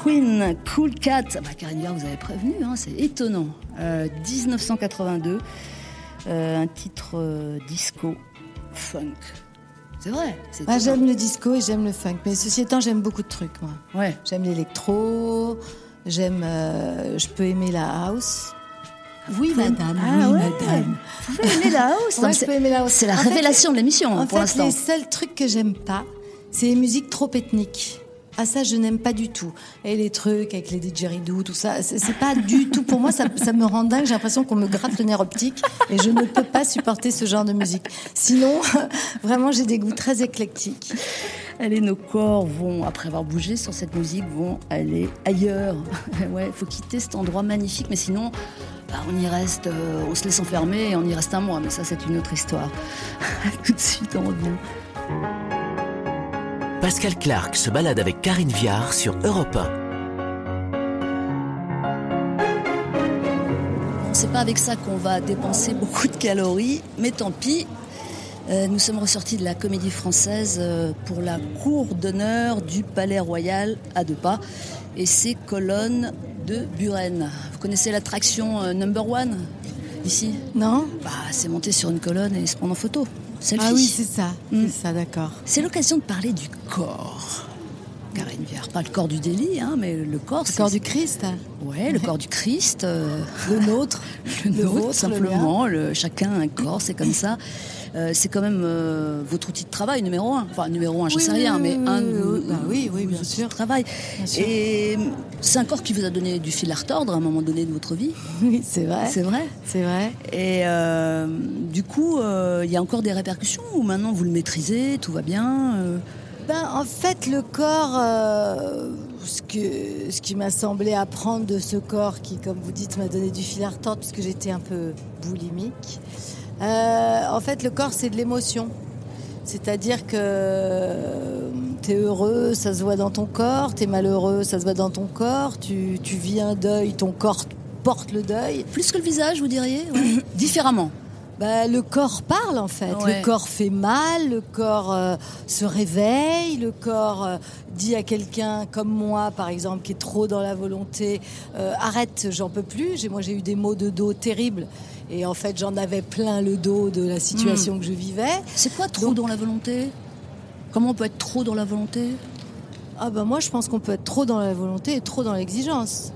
Queen, Cool Cat. Bah, Karine Viard, vous avez prévenu, hein, c'est étonnant. Euh, 1982, euh, un titre euh, disco funk. C'est vrai. Moi, j'aime le disco et j'aime le funk, mais ceci étant, j'aime beaucoup de trucs, moi. Ouais. J'aime l'électro, j'aime, euh, je peux aimer la house, Oui, madame. Ah oui, ouais. madame. Vous pouvez aimer la house je c'est- peux aimer la house. C'est la En fait, révélation de l'émission En pour fait, l'instant. les seuls trucs que j'aime pas, c'est les musiques trop ethniques. Ah ça, je n'aime pas du tout. Et les trucs avec les didgeridoo, tout ça, c'est pas du tout. Pour moi, ça, ça me rend dingue. J'ai l'impression qu'on me gratte le nerf optique et je ne peux pas supporter ce genre de musique. Sinon, vraiment, j'ai des goûts très éclectiques. Allez, nos corps vont, après avoir bougé sur cette musique, vont aller ailleurs. ouais, faut quitter cet endroit magnifique, mais sinon, bah, on y reste, euh, on se laisse enfermer et on y reste un mois. Mais ça, c'est une autre histoire. Tout de suite, on revient. Pascal Clark se balade avec Karine Viard sur Europe 1. C'est pas avec ça qu'on va dépenser beaucoup de calories, mais tant pis. Euh, nous sommes ressortis de la comédie française euh, pour la cour d'honneur du Palais Royal à deux pas et ses colonnes de Buren. Vous connaissez l'attraction euh, number one ici? Non bah, C'est monter sur une colonne et se prendre en photo. Ah oui, c'est ça. Mm. C'est ça, d'accord. C'est l'occasion de parler du corps. Karine Viard, pas le corps du délit, hein, mais le corps. Le corps du Christ, Ouais, le corps du Christ. euh, le nôtre, le le nôtre, vôtre, le simplement. Le chacun a un corps, c'est comme ça. Euh, c'est quand même euh, votre outil de travail numéro un. Enfin, numéro un, je Oui, sais rien, oui, mais oui, un. Bah oui, oui, bien sûr. travail. Bien sûr. Et c'est un corps qui vous a donné du fil à retordre à un moment donné de votre vie. Oui, c'est vrai. C'est vrai. C'est vrai. Et euh, du coup, euh, il y a encore des répercussions ou maintenant vous le maîtrisez, tout va bien euh, Ben, en fait, le corps, euh, ce, que, ce qui m'a semblé apprendre de ce corps qui, comme vous dites, m'a donné du fil à retordre parce que j'étais un peu boulimique. Euh, en fait, le corps, c'est de l'émotion. C'est-à-dire que tu es heureux, ça se voit dans ton corps, tu es malheureux, ça se voit dans ton corps, tu, tu vis un deuil, ton corps porte le deuil. Plus que le visage, vous diriez Ouais. Différemment. Bah, le corps parle en fait. Ouais. Le corps fait mal, le corps euh, se réveille, le corps euh, dit à quelqu'un comme moi, par exemple, qui est trop dans la volonté, euh, arrête, j'en peux plus. Moi, j'ai eu des maux de dos terribles. Et en fait, j'en avais plein le dos de la situation que je vivais. C'est quoi trop Donc- dans la volonté? Comment on peut être trop dans la volonté? Ah ben moi, je pense qu'on peut être trop dans la volonté et trop dans l'exigence.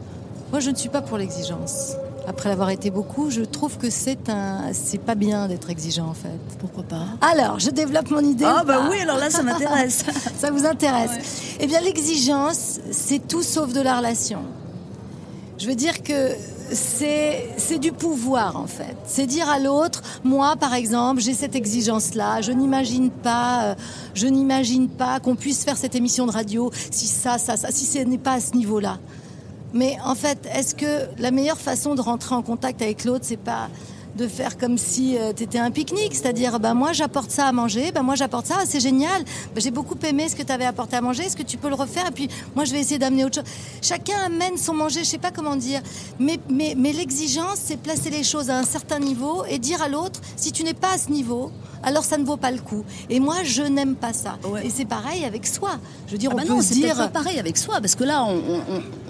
Moi, je ne suis pas pour l'exigence. Après l'avoir été beaucoup, je trouve que c'est un, c'est pas bien d'être exigeant en fait. Pourquoi pas? Alors, je développe mon idée. Ah ou bah oui, alors là, ça m'intéresse. Ça vous intéresse Eh bien, l'exigence, c'est tout sauf de la relation. Je veux dire que c'est du pouvoir en fait. C'est dire à l'autre, moi par exemple, j'ai cette exigence-là. Je n'imagine pas, euh, je n'imagine pas qu'on puisse faire cette émission de radio si ça, ça, ça, si ce n'est pas à ce niveau-là. Mais en fait, est-ce que la meilleure façon de rentrer en contact avec l'autre, c'est pas de faire comme si tu étais un pique-nique, c'est-à-dire bah moi j'apporte ça à manger, bah moi j'apporte ça, c'est génial. Bah, j'ai beaucoup aimé ce que tu avais apporté à manger, est-ce que tu peux le refaire? Et puis moi je vais essayer d'amener autre chose. Chacun amène son manger, je sais pas comment dire, mais mais mais l'exigence c'est placer les choses à un certain niveau et dire à l'autre si tu n'es pas à ce niveau, alors ça ne vaut pas le coup. Et moi je n'aime pas ça. Ouais. Et c'est pareil avec soi. Je veux dire Ah on bah peut non, se c'est dire pas pareil avec soi, parce que là, on,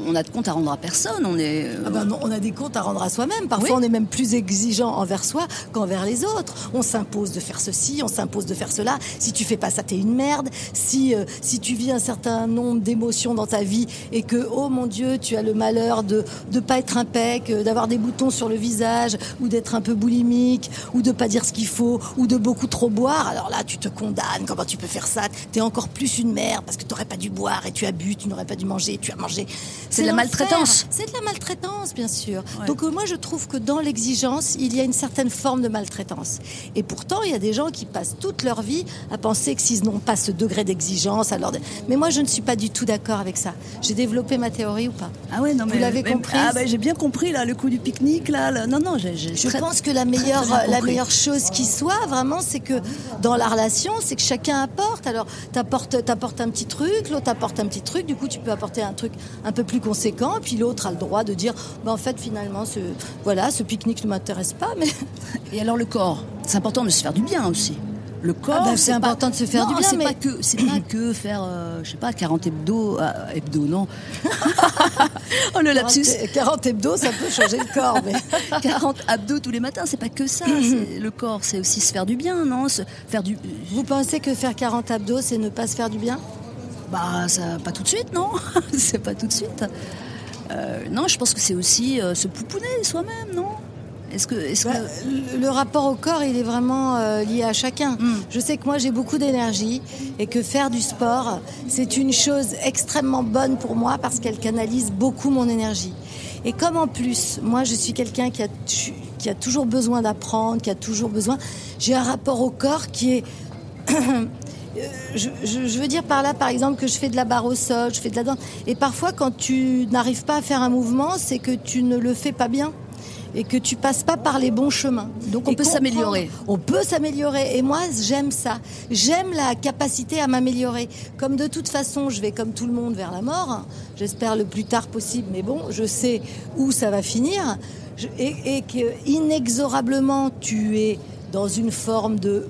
on- a de compte à rendre à personne. On est. euh, Ah non, on a des comptes à rendre à soi-même. Parfois, Oui. on est même plus exigeant envers soi qu'envers les autres. On s'impose de faire ceci, on s'impose de faire cela. Si tu fais pas ça, t'es une merde. Si euh, si tu vis un certain nombre d'émotions dans ta vie et que oh mon Dieu, tu as le malheur de de pas être impec, euh, d'avoir des boutons sur le visage ou d'être un peu boulimique ou de pas dire ce qu'il faut ou de beaucoup trop boire, alors là, tu te condamnes. Comment tu peux faire ça? T'es encore plus une merde parce que t'aurais pas dû boire et tu as bu, tu n'aurais pas dû manger, tu as mangé. C'est de la maltraitance. C'est de la maltraitance, bien sûr. Ouais. Donc euh, moi, je trouve que dans l'exigence, il y a une certaine forme de maltraitance. Et pourtant, il y a des gens qui passent toute leur vie à penser que s'ils n'ont pas ce degré d'exigence, alors... Mais moi, je ne suis pas du tout d'accord avec ça. J'ai développé ma théorie ou pas? Ah ouais, non, Vous mais l'avez mais- comprise? Ah bah, j'ai bien compris là, le coup du pique-nique là. là. Non, non, j'ai. Je très- pense que la meilleure, très bien la compris. meilleure chose qui soit, vraiment, c'est que dans la relation, c'est que chacun apporte. Alors, t'apportes, t'apportes un petit truc, l'autre apporte un petit truc. Du coup, tu peux apporter un truc un peu plus conséquent. Puis l'autre a le droit de dire, bah, en fait, finalement, ce, voilà, ce pique-nique ne m'intéresse pas. Mais Et alors le corps, c'est important de se faire du bien aussi. Le corps, Ah bah, c'est pas- important de se faire Non, du bien, C'est mais- pas que, c'est pas que faire, euh, je sais pas, 40 hebdo, euh, hebdo non. oh le lapsus. 40, 40 hebdos, ça peut changer le corps. Mais... 40 abdos tous les matins, c'est pas que ça. c'est- le corps, c'est aussi se faire du bien, non Se faire du, Vous pensez que faire 40 abdos, c'est ne pas se faire du bien? Bah ça, pas tout de suite, non C'est pas tout de suite. Euh, non, je pense que c'est aussi euh, se pouponner soi-même, non Est-ce que, Bah, que... le, rapport au corps, il est vraiment euh, lié à chacun. Mm. Je sais que moi, j'ai beaucoup d'énergie et que faire du sport, c'est une chose extrêmement bonne pour moi parce qu'elle canalise beaucoup mon énergie. Et comme en plus, moi, je suis quelqu'un qui a, tu- qui a toujours besoin d'apprendre, qui a toujours besoin, j'ai un rapport au corps qui est Euh, je, je- je veux dire par là, par exemple, que je fais de la barre au sol, je fais de la danse. Et parfois, quand tu n'arrives pas à faire un mouvement, c'est que tu ne le fais pas bien et que tu passes pas par les bons chemins. Donc on Et peut s'améliorer. On peut s'améliorer. Et moi, j'aime ça. J'aime la capacité à m'améliorer. Comme de toute façon, je vais comme tout le monde vers la mort. J'espère le plus tard possible. Mais bon, je sais où ça va finir. Et, et que inexorablement, tu es dans une forme de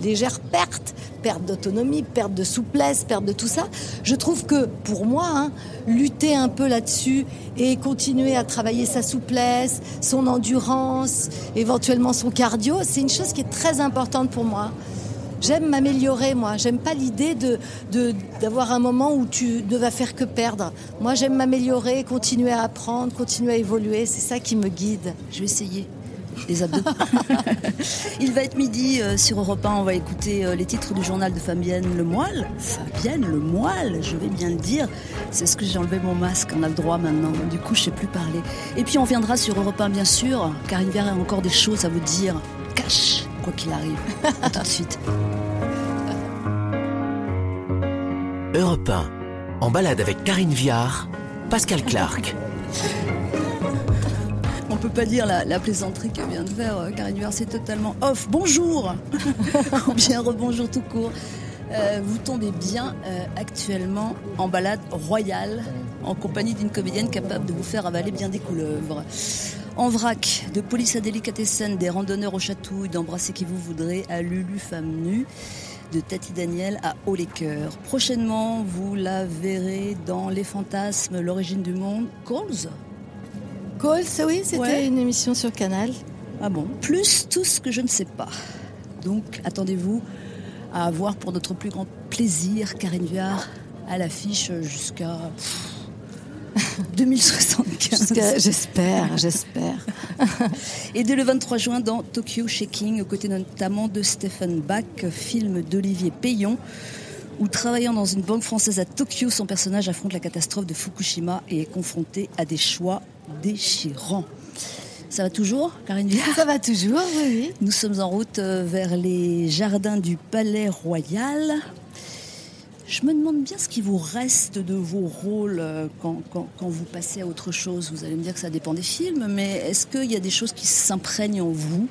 légère perte, perte d'autonomie, perte de souplesse, perte de tout ça. Je trouve que pour moi, hein, lutter un peu là-dessus et continuer à travailler sa souplesse, son endurance, éventuellement son cardio, c'est une chose qui est très importante pour moi. J'aime m'améliorer, moi. J'aime pas l'idée de d'avoir un moment où tu ne vas faire que perdre. Moi, j'aime m'améliorer, continuer à apprendre, continuer à évoluer. C'est ça qui me guide. Je vais essayer. Les abdos. Il va être midi euh, sur Europe 1. On va écouter euh, les titres du journal de Fabienne Lemoile. Fabienne Lemoile, je vais bien le dire. C'est ce que j'ai enlevé mon masque. On a le droit maintenant. Du coup, je sais plus parler. Et puis, on viendra sur Europe 1, bien sûr, car il y a encore des choses à vous dire. Cache, quoi qu'il arrive. À tout de suite. Europe 1. En balade avec Karine Viard, Pascal Clark. On peut pas dire la, la plaisanterie que vient de faire euh, Karine Huard, c'est totalement off. Bonjour Ou bien rebonjour tout court. Euh, vous tombez bien euh, actuellement en balade royale en compagnie d'une comédienne capable de vous faire avaler bien des couleuvres. En vrac, de police à délicatessen, des randonneurs au chatouille, d'embrasser qui vous voudrez à Lulu femme nue, de Tati Daniel à Haut les cœurs. Prochainement, vous la verrez dans Les fantasmes, l'origine du monde, Calls Calls, oui, c'était Ouais. une émission sur Canal. Ah bon? Plus tout ce que je ne sais pas. Donc, attendez-vous à avoir pour notre plus grand plaisir Karine Viard à l'affiche jusqu'à pff, 2075. Jusqu'à- J'espère, j'espère. Et dès le 23 juin dans Tokyo Shaking, aux côtés notamment de Stephen Bach, film d'Olivier Payon, où travaillant dans une banque française à Tokyo, son personnage affronte la catastrophe de Fukushima et est confronté à des choix déchirants. Ça va toujours, Karine Viard Ça va toujours, oui, oui. Nous sommes en route euh, vers les jardins du Palais Royal. Je me demande bien ce qui vous reste de vos rôles euh, quand, quand- quand vous passez à autre chose. Vous allez me dire que ça dépend des films, mais est-ce qu'il y a des choses qui s'imprègnent en vous,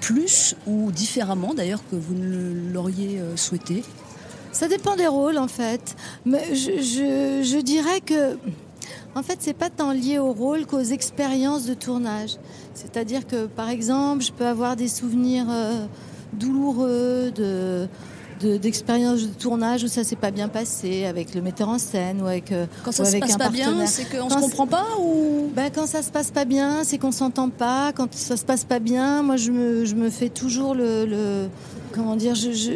plus ou différemment d'ailleurs que vous ne l'auriez euh, souhaité? Ça dépend des rôles, en fait. Mais je, je, je dirais que, en fait, c'est pas tant lié au rôle qu'aux expériences de tournage. C'est-à-dire que, par exemple, je peux avoir des souvenirs euh, douloureux de de- d'expériences de, tournage où ça s'est pas bien passé avec le metteur en scène ou avec euh, Quand ou ça se avec passe un pas bien, c'est qu'on se comprend pas ou? Ben, quand ça se passe pas bien, c'est qu'on s'entend pas. Quand ça se passe pas bien, moi je me, je me fais toujours le, le- comment dire, je, je,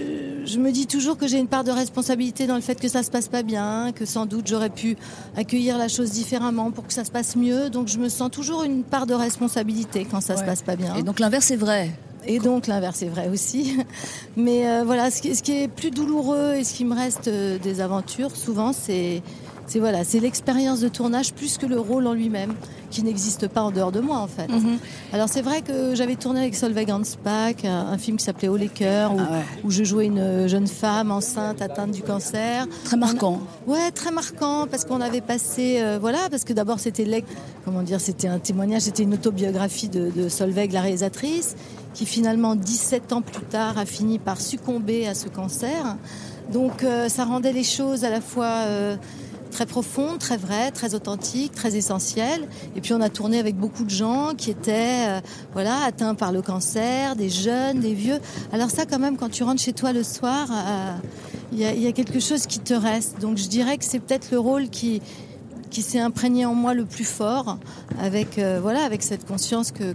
je me dis toujours que j'ai une part de responsabilité dans le fait que ça se passe pas bien, que sans doute j'aurais pu accueillir la chose différemment pour que ça se passe mieux. Donc je me sens toujours une part de responsabilité quand ça se Ouais. passe pas bien. Et donc l'inverse est vrai. Et donc l'inverse est vrai aussi. Mais euh, voilà, ce qui, ce qui est plus douloureux et ce qui me reste euh, des aventures, souvent, c'est c'est voilà, c'est l'expérience de tournage plus que le rôle en lui-même, qui n'existe pas en dehors de moi en fait. Mhm. Alors c'est vrai que j'avais tourné avec Solveig Hansbach un, un film qui s'appelait Haut les cœurs, où, Ah ouais. où je jouais une jeune femme enceinte atteinte du cancer. Très marquant. Ouais, très marquant parce qu'on avait passé, euh, voilà, parce que d'abord c'était comment dire, c'était un témoignage, c'était une autobiographie de, de Solveig, la réalisatrice, qui finalement 17 ans plus tard a fini par succomber à ce cancer. Donc euh, ça rendait les choses à la fois euh, très profondes, très vraies, très authentiques, très essentielles. Et puis on a tourné avec beaucoup de gens qui étaient, euh, voilà, atteints par le cancer, des jeunes, des vieux. Alors ça, quand même, quand tu rentres chez toi le soir. euh, il y, a, quelque chose qui te reste. Donc je dirais que c'est peut-être le rôle qui, qui s'est imprégné en moi le plus fort, avec, euh, voilà, avec cette conscience que,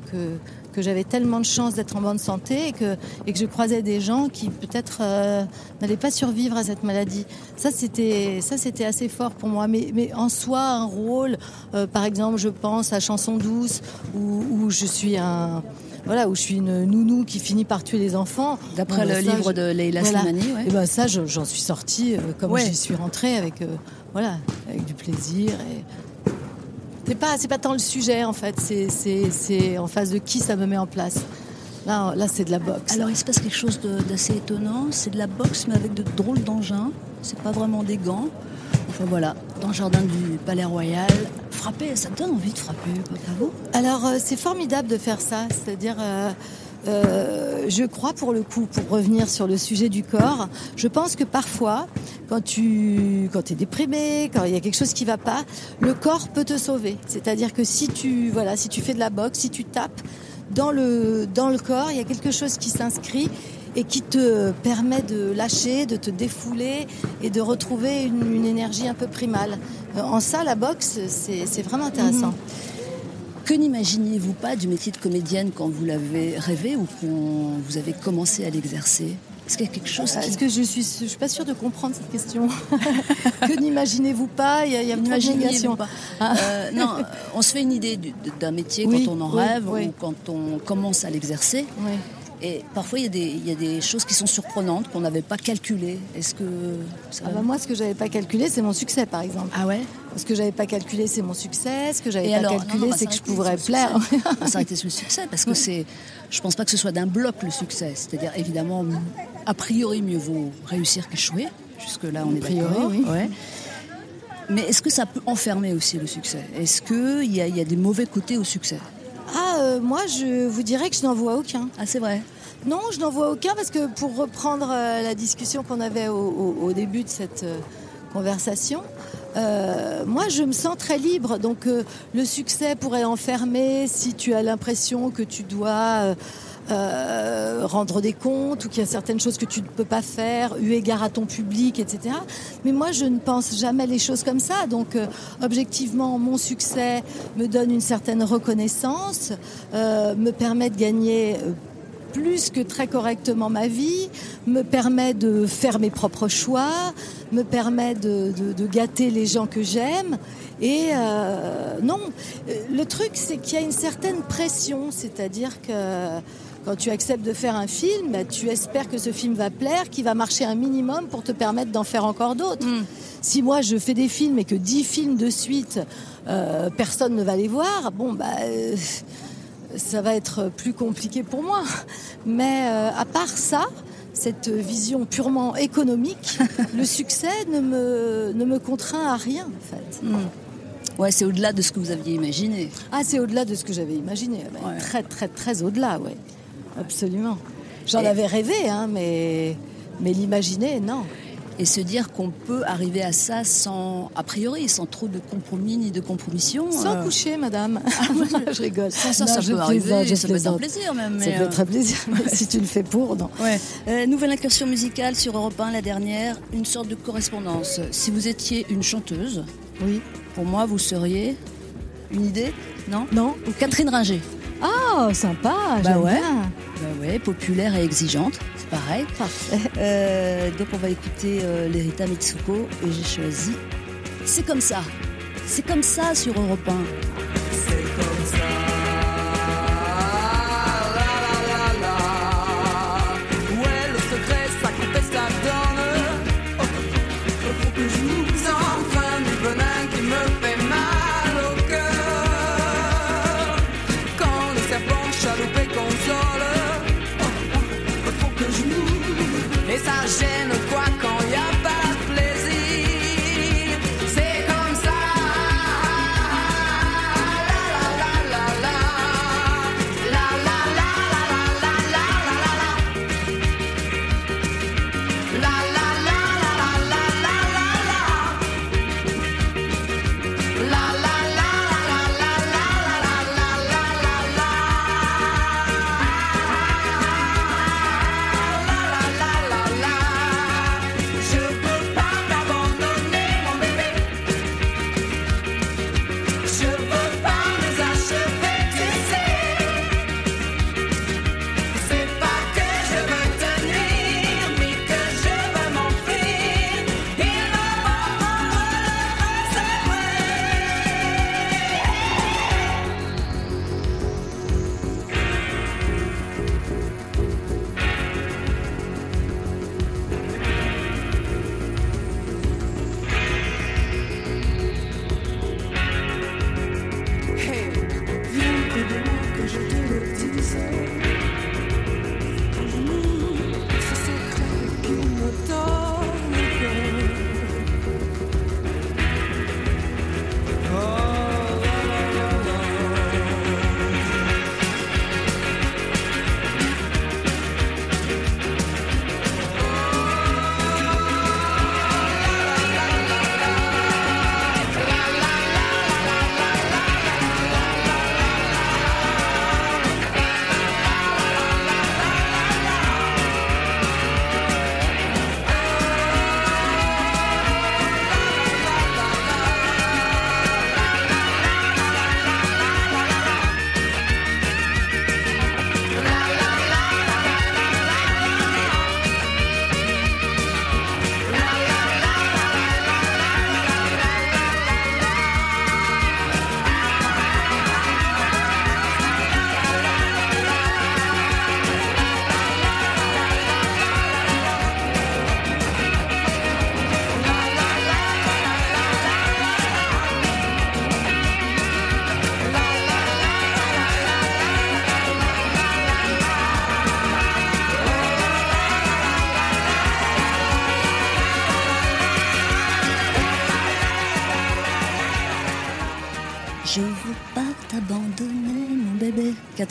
que j'avais tellement de chance d'être en bonne santé et que, et que je croisais des gens qui peut-être euh, n'allaient pas survivre à cette maladie. Ça, c'était, ça, c'était assez fort pour moi. Mais, mais en soi, un rôle, euh, par exemple, je pense à Chanson douce, où, où je suis un. Voilà, où je suis une nounou qui finit par tuer les enfants. D'après bah, le ça, livre je- de Leila voilà. Slimani, ouais. Et ben ça, je- j'en suis sortie euh, comme Ouais. j'y suis rentrée avec, euh, voilà, avec du plaisir. Et... C'est pas, c'est pas tant le sujet en fait, c'est, en face de qui ça me met en place. Là, là, c'est de la boxe. Alors il se passe quelque chose d'assez étonnant, c'est de la boxe mais avec de drôles d'engins, c'est pas vraiment des gants. Enfin voilà, dans le jardin du Palais Royal, frapper, ça donne envie de frapper, pas vous? Alors euh, c'est formidable de faire ça, c'est-à-dire, euh, euh, je crois pour le coup, pour revenir sur le sujet du corps, je pense que parfois, quand tu quand es déprimé, quand il y a quelque chose qui va pas, le corps peut te sauver. C'est-à-dire que si tu voilà, si tu fais de la boxe, si tu tapes dans le dans le corps, il y a quelque chose qui s'inscrit et qui te permet de lâcher, de te défouler et de retrouver une, une énergie un peu primale. Euh, En ça, la boxe, c'est vraiment intéressant. Que n'imaginiez-vous pas du métier de comédienne quand vous l'avez rêvé ou quand vous avez commencé à l'exercer? Est-ce qu'il y a quelque chose qui... Est-ce que je suis, je suis pas sûre de comprendre cette question Que n'imaginez-vous pas? Il y a, y a pas? Ah. Euh, non, on se fait une idée du- d'un métier Oui, quand on en oui, rêve oui. ou quand on commence à l'exercer. Oui. Et parfois, il y, a des, il y a des choses qui sont surprenantes qu'on n'avait pas calculées. Est-ce que ça Ah bah moi, ce que j'avais pas calculé, c'est mon succès, par exemple. Ah ouais? Ce que j'avais pas calculé, c'est mon succès. Ce que j'avais pas alors, calculé, va c'est que je pourrais plaire. va s'arrêter sur le succès parce que c'est. Je pense pas que ce soit d'un bloc le succès. C'est-à-dire, évidemment, a priori, mieux vaut réussir qu'échouer. Jusque-là, on est priori, d'accord. oui. Ouais. Mais est-ce que ça peut enfermer aussi le succès? Est-ce qu'il y, a- il y a des mauvais côtés au succès? Ah, euh, moi, je vous dirais que je n'en vois aucun. Ah, c'est vrai. Non, je n'en vois aucun parce que pour reprendre euh, la discussion qu'on avait au, au- au début de cette euh, conversation, euh, moi je me sens très libre. Donc euh, le succès pourrait enfermer si tu as l'impression que tu dois euh, rendre des comptes ou qu'il y a certaines choses que tu ne peux pas faire eu égard à ton public, etc. Mais moi je ne pense jamais les choses comme ça. Donc euh, objectivement, mon succès me donne une certaine reconnaissance, euh, me permet de gagner. plus que très correctement ma vie, me permet de faire mes propres choix, me permet de, gâter les gens que j'aime. Et non, le truc c'est qu'il y a une certaine pression, c'est-à-dire que quand tu acceptes de faire un film, bah, tu espères que ce film va plaire, qu'il va marcher un minimum pour te permettre d'en faire encore d'autres. Si moi je fais des films et que 10 films de suite, euh, personne ne va les voir, bon bah... euh, ça va être plus compliqué pour moi. Mais euh, à part ça, cette vision purement économique, le succès ne me, ne me contraint à rien en fait. Ouais, c'est au-delà de ce que vous aviez imaginé. Ah, c'est au-delà de ce que j'avais imaginé. Ouais, Ouais. Très, très, très au-delà, oui. Absolument. J'en Et- avais rêvé, hein, mais, mais l'imaginer, non. Et se dire qu'on peut arriver à ça sans, a priori, sans trop de compromis ni de compromission. Sans euh, coucher, madame. je rigole. Ça, ça, Non, ça je peut plaisante, arriver, je ça peut être un plaisir même. Ça peut euh, être un plaisir, mais si tu le fais pour, non. Ouais. Euh, nouvelle incursion musicale sur Europe 1, la dernière, une sorte de correspondance. Si vous étiez une chanteuse, Oui. pour moi, vous seriez une idée Non? Non Ou Catherine Ringer. Ah, sympa, Bah j'aime ouais. bien. Bah ouais, populaire et exigeante, c'est pareil. Parfait. Euh, donc on va écouter euh, l'Erita Mitsuko et j'ai choisi C'est comme ça. C'est comme ça sur Europe 1. Ouais,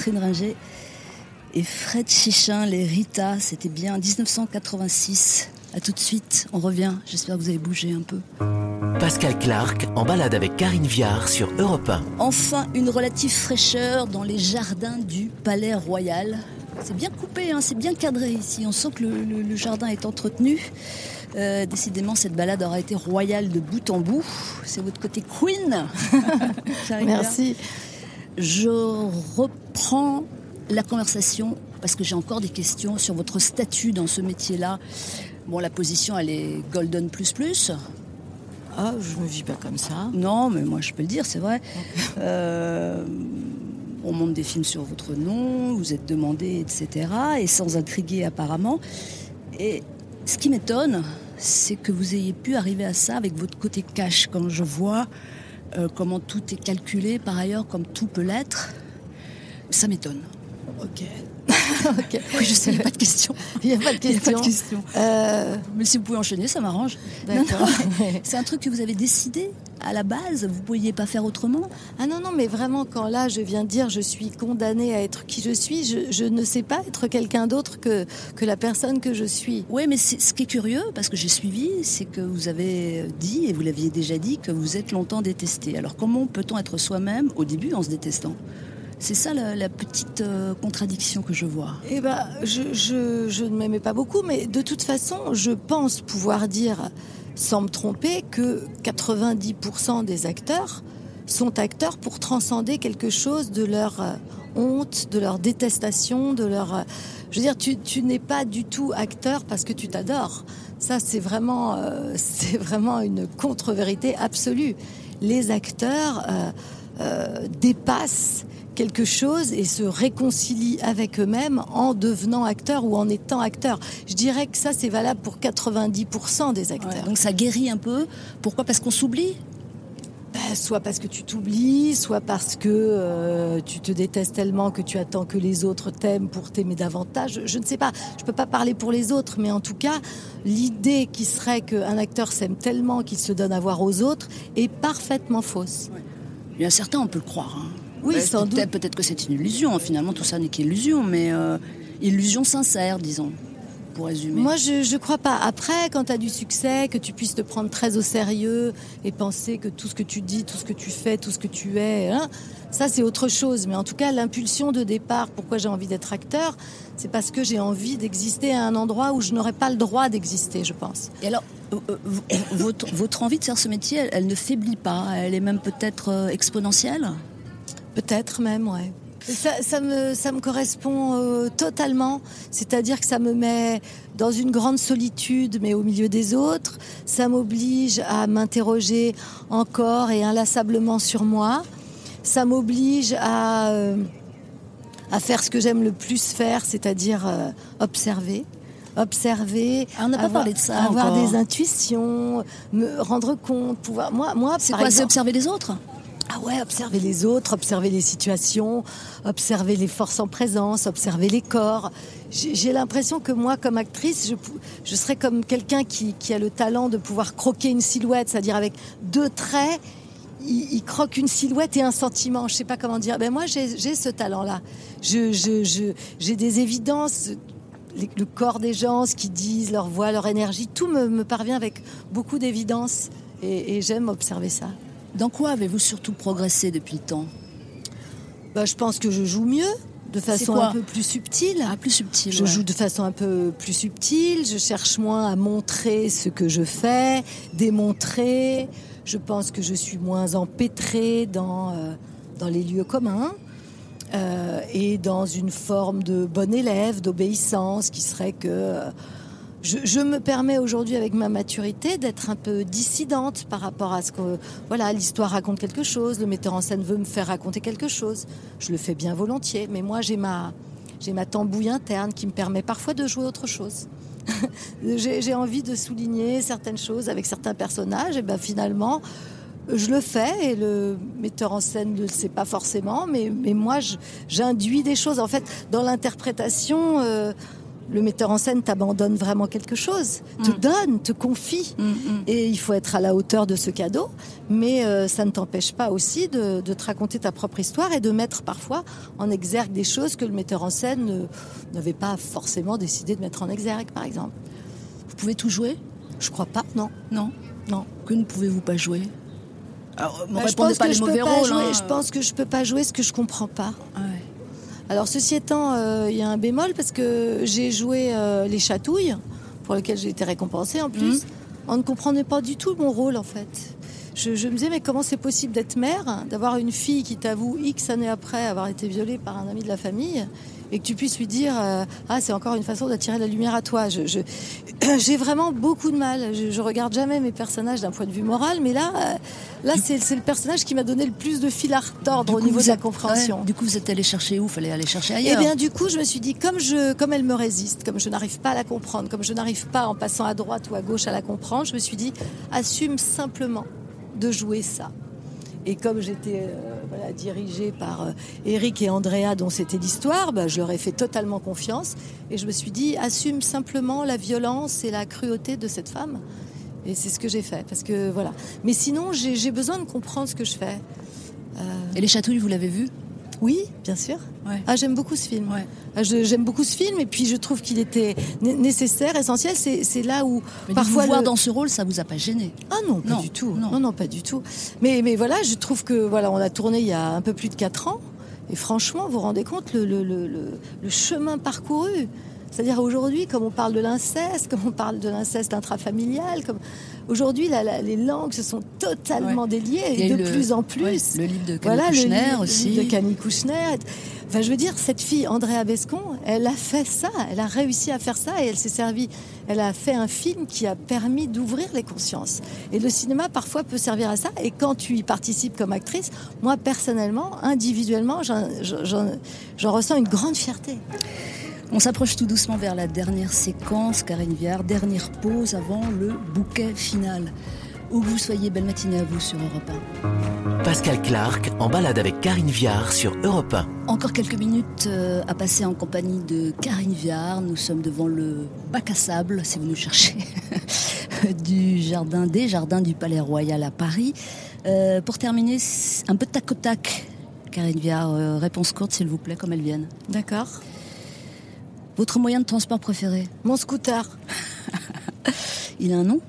Catherine Ringer et Fred Chichin, les Rita, c'était bien 1986. À tout de suite, on revient. J'espère que vous avez bougé un peu. Pascal Clark en balade avec Karine Viard sur Europe 1. Enfin, une relative fraîcheur dans les jardins du Palais Royal. C'est bien coupé, hein, c'est bien cadré ici. On sent que le, le- le jardin est entretenu. Euh, décidément, cette balade aura été royale de bout en bout. C'est votre côté queen. Merci. Je reprends la conversation parce que j'ai encore des questions sur votre statut dans ce métier-là. Bon, la position, elle est golden plus plus. Ah, je me vis pas comme ça. Non, mais moi, je peux le dire, c'est vrai. Euh, on monte des films sur votre nom, vous êtes demandé, etc. Et sans intriguer apparemment. Et ce qui m'étonne, c'est que vous ayez pu arriver à ça avec votre côté cash. Quand je vois euh, comment tout est calculé, par ailleurs, comme tout peut l'être, ça m'étonne. ok. Oui, je sais, il n'y a pas de question. Il n'y a pas de pas question. de question. Euh, Mais si vous pouvez enchaîner, ça m'arrange. D'accord. C'est un truc que vous avez décidé à la base, vous ne pouviez pas faire autrement? Ah non, non, mais vraiment, quand là, je viens de dire je suis condamnée à être qui je suis, je, je ne sais pas être quelqu'un d'autre que, que la personne que je suis. Oui, mais ce qui est curieux, parce que j'ai suivi, c'est que vous avez dit, et vous l'aviez déjà dit, que vous êtes longtemps détesté. Alors comment peut-on être soi-même au début en se détestant? C'est ça la, petite euh, contradiction que je vois. Eh ben, je, ne m'aimais pas beaucoup, mais de toute façon, je pense pouvoir dire, sans me tromper, que 90% des acteurs sont acteurs pour transcender quelque chose de leur euh, honte, de leur détestation, de leur... euh, Je veux dire, tu, n'es pas du tout acteur parce que tu t'adores. Ça, c'est vraiment, vraiment une contre-vérité absolue. Les acteurs dépassent quelque chose et se réconcilient avec eux-mêmes en devenant acteurs ou en étant acteurs. Je dirais que ça, c'est valable pour 90% des acteurs. Ouais, donc ça guérit un peu. Pourquoi? Parce qu'on s'oublie? Ben, soit parce que tu t'oublies, soit parce que euh, tu te détestes tellement que tu attends que les autres t'aiment pour t'aimer davantage. Je, je ne sais pas, je peux pas parler pour les autres, mais en tout cas, l'idée qui serait qu'un acteur s'aime tellement qu'il se donne à voir aux autres est parfaitement fausse. Il y a certains, on peut le croire. hein. Oui, Ouais, sans peut-être, doute. peut-être que c'est une illusion. Finalement, tout ça n'est qu'illusion, mais euh, illusion sincère, disons, pour résumer. Moi, je je crois pas. Après, quand tu as du succès, que tu puisses te prendre très au sérieux et penser que tout ce que tu dis, tout ce que tu fais, tout ce que tu es, hein, ça c'est autre chose. Mais en tout cas, l'impulsion de départ, pourquoi j'ai envie d'être acteur, c'est parce que j'ai envie d'exister à un endroit où je n'aurais pas le droit d'exister, je pense. Et alors, euh, euh, votre, votre envie de faire ce métier, elle, elle ne faiblit pas. Elle est même peut-être exponentielle? Peut-être même, ouais. Ça, ça me, ça me correspond euh, totalement. C'est-à-dire que ça me met dans une grande solitude, mais au milieu des autres. Ça m'oblige à m'interroger encore et inlassablement sur moi. Ça m'oblige à, euh, à faire ce que j'aime le plus faire, c'est-à-dire euh, observer. Observer, Ah, on n'a pas avoir- parlé de ça avoir encore. des intuitions, me rendre compte, pouvoir. Moi, moi, C'est quoi observer les autres? Ah ouais, observer les autres, observer les situations, observer les forces en présence, observer les corps. J'ai j'ai l'impression que moi, comme actrice, je, serais comme quelqu'un qui, a le talent de pouvoir croquer une silhouette, c'est-à-dire avec deux traits, il, croque une silhouette et un sentiment. Je sais pas comment dire. Ben moi, j'ai j'ai ce talent-là. Je, je, j'ai des évidences. le corps des gens, ce qu'ils disent, leur voix, leur énergie, tout me, me parvient avec beaucoup d'évidence et j'aime observer ça. Dans quoi avez-vous surtout progressé depuis le temps? Bah, je pense que je joue mieux, de façon un peu plus subtile. Ah, plus subtil. Je ouais. joue de façon un peu plus subtile, je cherche moins à montrer ce que je fais, démontrer. Je pense que je suis moins empêtrée dans, euh, dans les lieux communs euh, et dans une forme de bon élève, d'obéissance qui serait que euh, je, je me permets aujourd'hui avec ma maturité d'être un peu dissidente par rapport à ce que voilà l'histoire raconte quelque chose, le metteur en scène veut me faire raconter quelque chose. Je le fais bien volontiers, mais moi j'ai ma j'ai ma tambouille interne qui me permet parfois de jouer autre chose. j'ai envie de souligner certaines choses avec certains personnages, et ben finalement, je le fais et le metteur en scène ne le sait pas forcément, mais, mais moi, j'induis des choses. En fait, dans l'interprétation, euh, le metteur en scène t'abandonne vraiment quelque chose, te Mm. donne, te confie. Mm, mm. Et il faut être à la hauteur de ce cadeau, mais euh, ça ne t'empêche pas aussi de, de te raconter ta propre histoire et de mettre parfois en exergue des choses que le metteur en scène ne- n'avait pas forcément décidé de mettre en exergue, par exemple. Vous pouvez tout jouer? Je crois pas, non. Non? Non. Que ne pouvez-vous pas jouer? Alors, je pense pas que les je peux mauvais pas rôles. jouer. hein. Je pense que je peux pas jouer ce que je comprends pas. Ouais. Alors ceci étant, euh, il y a un bémol parce que j'ai joué euh, les chatouilles, pour lesquelles j'ai été récompensée en plus. Mhm. On ne comprenait pas du tout mon rôle en fait. Je, je me disais mais comment c'est possible d'être mère, d'avoir une fille qui t'avoue X années après avoir été violée par un ami de la famille et que tu puisses lui dire euh, ah c'est encore une façon d'attirer la lumière à toi. Je- J'ai vraiment beaucoup de mal. Je, je regarde jamais mes personnages d'un point de vue moral, mais là, euh, là c'est c'est le personnage qui m'a donné le plus de fil à retordre au niveau de la compréhension. ouais, du coup, vous êtes allé chercher où? Fallait aller chercher Eh ailleurs. bien, du coup, je me suis dit, comme, je, comme elle me résiste, comme je n'arrive pas à la comprendre, comme je n'arrive pas en passant à droite ou à gauche à la comprendre, je me suis dit, assume simplement de jouer ça. Et comme j'étais euh, dirigée par euh, Eric et Andrea, dont c'était l'histoire, bah, je leur ai fait totalement confiance. Et je me suis dit, assume simplement la violence et la cruauté de cette femme. Et c'est ce que j'ai fait. Parce que voilà. Mais sinon, j'ai j'ai besoin de comprendre ce que je fais. Et les chatouilles, vous l'avez vu? Oui, bien sûr. Ouais. Ah, j'aime beaucoup ce film. Ouais. Ah, J'aime beaucoup ce film et puis je trouve qu'il était né- nécessaire, essentiel. C'est là où Mais parfois vous voir le- dans ce rôle, ça vous a pas gêné? Ah non pas Non, du tout non. non. non pas du tout mais mais voilà je trouve que voilà on a tourné il y a un peu plus de quatre ans et franchement vous vous rendez compte le chemin parcouru? C'est-à-dire aujourd'hui comme on parle de l'inceste comme on parle de l'inceste intrafamilial comme aujourd'hui la- la- les langues se sont totalement déliées et de le- plus en plus ouais, le livre de Camille voilà, Kouchner livre- le aussi. livre de Camille Kouchner. Enfin, je veux dire, cette fille, Andrea Bescon, elle a fait ça, elle a réussi à faire ça et elle s'est servie. Elle a fait un film qui a permis d'ouvrir les consciences. Et le cinéma, parfois, peut servir à ça. Et quand tu y participes comme actrice, moi, personnellement, individuellement, j'en ressens une grande fierté. On s'approche tout doucement vers la dernière séquence, Karine Viard, dernière pause avant le bouquet final. Où que vous soyez, belle matinée à vous sur Europe 1. Pascal Clark en balade avec Karine Viard sur Europe 1. Encore quelques minutes euh, à passer en compagnie de Karine Viard. Nous sommes devant le bac à sable, si vous nous cherchez, du jardin, des jardins du Palais Royal à Paris. Euh, pour terminer, un peu de tac au tac. Karine Viard, euh, réponse courte s'il vous plaît, comme elles viennent. D'accord Votre moyen de transport préféré Mon scooter Il a un nom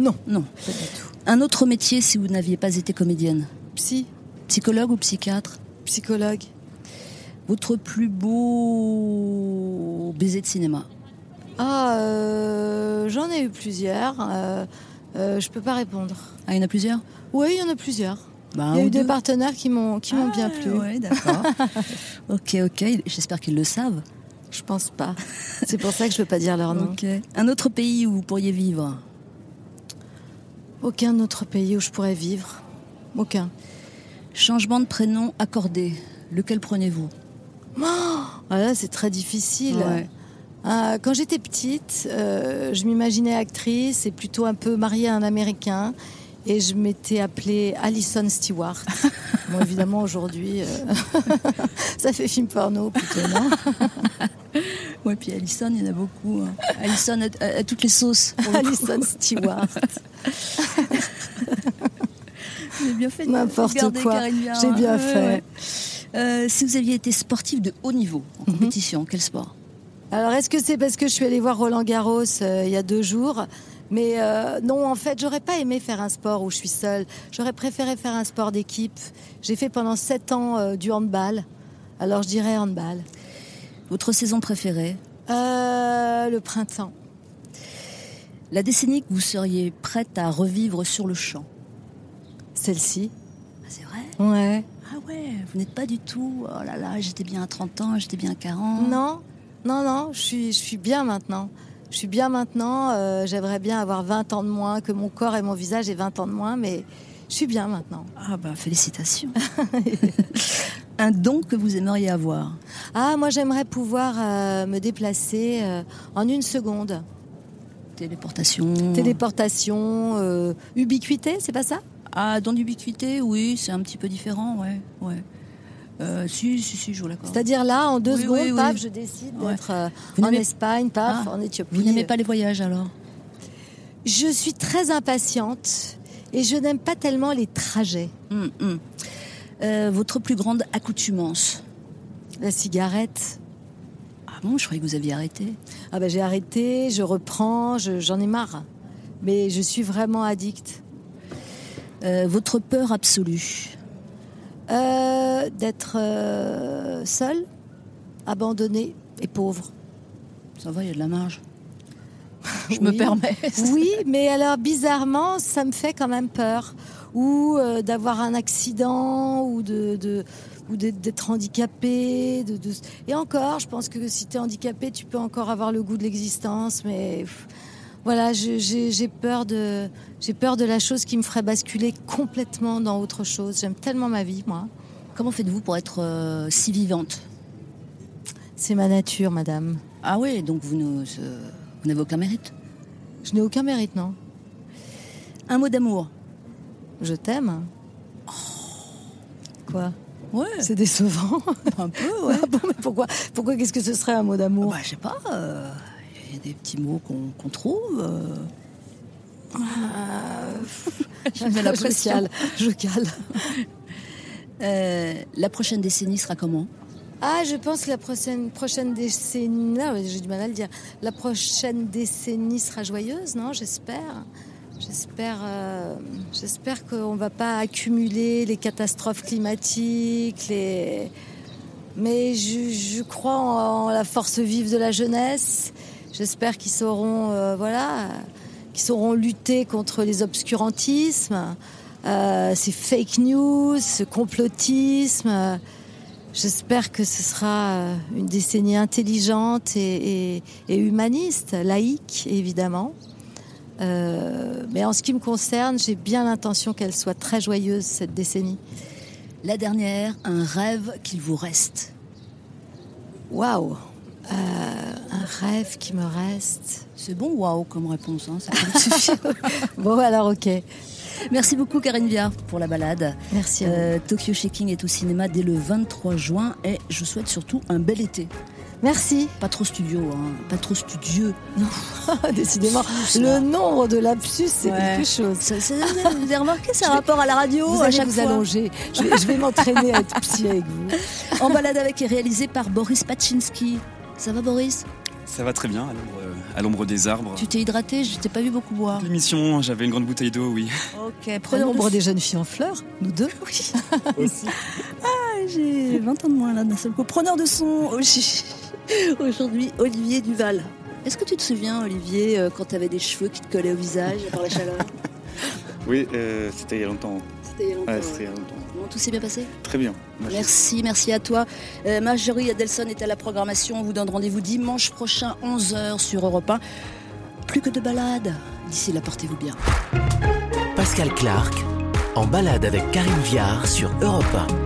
Non, Non. pas du tout. Un autre métier si vous n'aviez pas été comédienne Psy, Psychologue ou psychiatre psychologue. Votre plus beau baiser de cinéma Ah, euh, j'en ai eu plusieurs. Euh, euh, je peux pas répondre. Ah, il y en a plusieurs Oui, il y en a plusieurs. Bah, Il y a eu ou des deux. partenaires qui m'ont qui m'ont bien Ah, plu. Ouais, d'accord. ok, ok. J'espère qu'ils le savent. Je pense pas. C'est pour ça que je veux pas dire leur nom. Un autre pays où vous pourriez vivre? Aucun autre pays où je pourrais vivre. Aucun. Changement de prénom accordé. Lequel prenez-vous? Ah là, c'est très difficile. Ouais. Euh, quand j'étais petite, euh, je m'imaginais actrice et plutôt un peu mariée à un Américain. Et je m'étais appelée Alison Stewart. bon, évidemment, aujourd'hui, euh, ça fait film porno plutôt, non Ouais, puis Alison, il y en a beaucoup. hein. Alison à, à- à toutes les sauces. Alison Stewart. Avez bien fait N'importe quoi. J'ai hein. bien Ouais, fait. ouais. Euh, si vous aviez été sportif de haut niveau en Mhm. compétition, quel sport? Alors, est-ce que c'est parce que je suis allée voir Roland Garros euh, il y a deux jours? Mais euh, non, en fait, j'aurais pas aimé faire un sport où je suis seule. J'aurais préféré faire un sport d'équipe. J'ai fait pendant sept ans euh, du handball. Alors, je dirais handball. Votre saison préférée Euh, le printemps. La décennie que vous seriez prête à revivre sur le champ Celle-ci. Ah, C'est vrai? Ouais. Ah ouais, vous n'êtes pas du tout. Oh là là, j'étais bien à 30 ans, j'étais bien à 40. Non, non, non, je suis, je suis bien maintenant. Je suis bien maintenant. euh, J'aimerais bien avoir 20 ans de moins, que mon corps et mon visage aient 20 ans de moins, mais je suis bien maintenant. Ah bah félicitations. Un don que vous aimeriez avoir Ah, moi j'aimerais pouvoir euh, me déplacer euh, en une seconde. Téléportation. Téléportation, ubiquité, c'est pas ça? Ah, dans l'ubiquité, oui, c'est un petit peu différent, ouais. ouais. Euh, si, si, si, je vous l'accorde. C'est-à-dire là, en deux Oui, secondes, oui, oui. paf, je décide d'être euh, en Espagne, paf, Ah, en Éthiopie. Vous n'aimez pas les voyages alors? Je suis très impatiente et je n'aime pas tellement les trajets. Hum, hum. Euh, Votre plus grande accoutumance? La cigarette, Ah bon, je croyais que vous aviez arrêté. ah ben j'ai arrêté, je reprends, je- j'en ai marre. Mais je suis vraiment addict. Votre peur absolue Euh, d'être euh, seule, abandonnée et pauvre. Ça va, il y a de la marge. Je me permets. Oui, mais alors bizarrement, ça me fait quand même peur. Ou euh, d'avoir un accident, ou de, de- ou d'être handicapé. De, de- Et encore, je pense que si tu es handicapé, tu peux encore avoir le goût de l'existence. Mais voilà, j'ai peur, de, j'ai peur de la chose qui me ferait basculer complètement dans autre chose. J'aime tellement ma vie, moi. Comment faites-vous pour être euh, si vivante? C'est ma nature, madame. Ah oui, donc vous n'avez aucun mérite? Je n'ai aucun mérite, non Un mot d'amour? Je t'aime. Quoi? Ouais, C'est décevant. un peu, ouais. Ah bon, mais pourquoi Pourquoi qu'est-ce que ce serait un mot d'amour? Bah, je sais pas, euh, y a des petits mots qu'on trouve. euh. Je mets la pression. je cale. Euh, la prochaine décennie sera comment? Ah, je pense que la prochaine, prochaine décennie, là, j'ai du mal à le dire. La prochaine décennie sera joyeuse, non J'espère. J'espère, euh, j'espère qu'on va pas accumuler les catastrophes climatiques, les. Mais je, je crois en, la force vive de la jeunesse. J'espère qu'ils sauront, euh, voilà, qu'ils sauront lutter contre les obscurantismes, euh, ces fake news, ce complotisme. J'espère que ce sera euh, une décennie intelligente et, et- et humaniste, laïque évidemment. Euh, mais en ce qui me concerne, j'ai bien l'intention qu'elle soit très joyeuse cette décennie. La dernière, un rêve qu'il vous reste. Waouh Euh, Un rêve qui me reste. C'est bon, waouh, comme réponse. hein, ça. Bon alors ok. Merci beaucoup, Karine Viard, pour la balade. Merci. à vous. Euh, Tokyo Shaking est au cinéma dès le 23 juin et je souhaite surtout un bel été. Merci. Pas trop studio, hein, pas trop studieux. Décidément, Ça. le nombre de lapsus, c'est Ouais. quelque chose. Ça- ça- vous avez remarqué, c'est un rapport à la radio Vous à allez chaque vous fois. allonger. Je vais, je vais m'entraîner à être psy avec vous. En balade avec est réalisé par Boris Pachinski. Ça va Boris Ça va très bien à l'ombre, euh, à l'ombre des arbres. Tu t'es hydraté Je t'ai pas vu beaucoup boire. L'émission, j'avais une grande bouteille d'eau, oui. Ok, Prenons nombre des jeunes filles en fleurs, nous deux. aussi. Ah, j'ai 20 ans de moins là d'un seul coup. Preneur de son aussi. Aujourd'hui, Olivier Duval. Est-ce que tu te souviens, Olivier, euh, quand tu avais des cheveux qui te collaient au visage par la chaleur? Oui, euh, c'était il y a longtemps. C'était il y a longtemps. Ouais, Bon, tout s'est bien passé Très bien. Merci. Merci, merci à toi. Euh, Marjorie Adelson est à la programmation. On vous donne rendez-vous dimanche prochain, 11h sur Europe 1. Plus que de balades. D'ici là, portez-vous bien. Pascal Clark en balade avec Karine Viard sur Europe 1.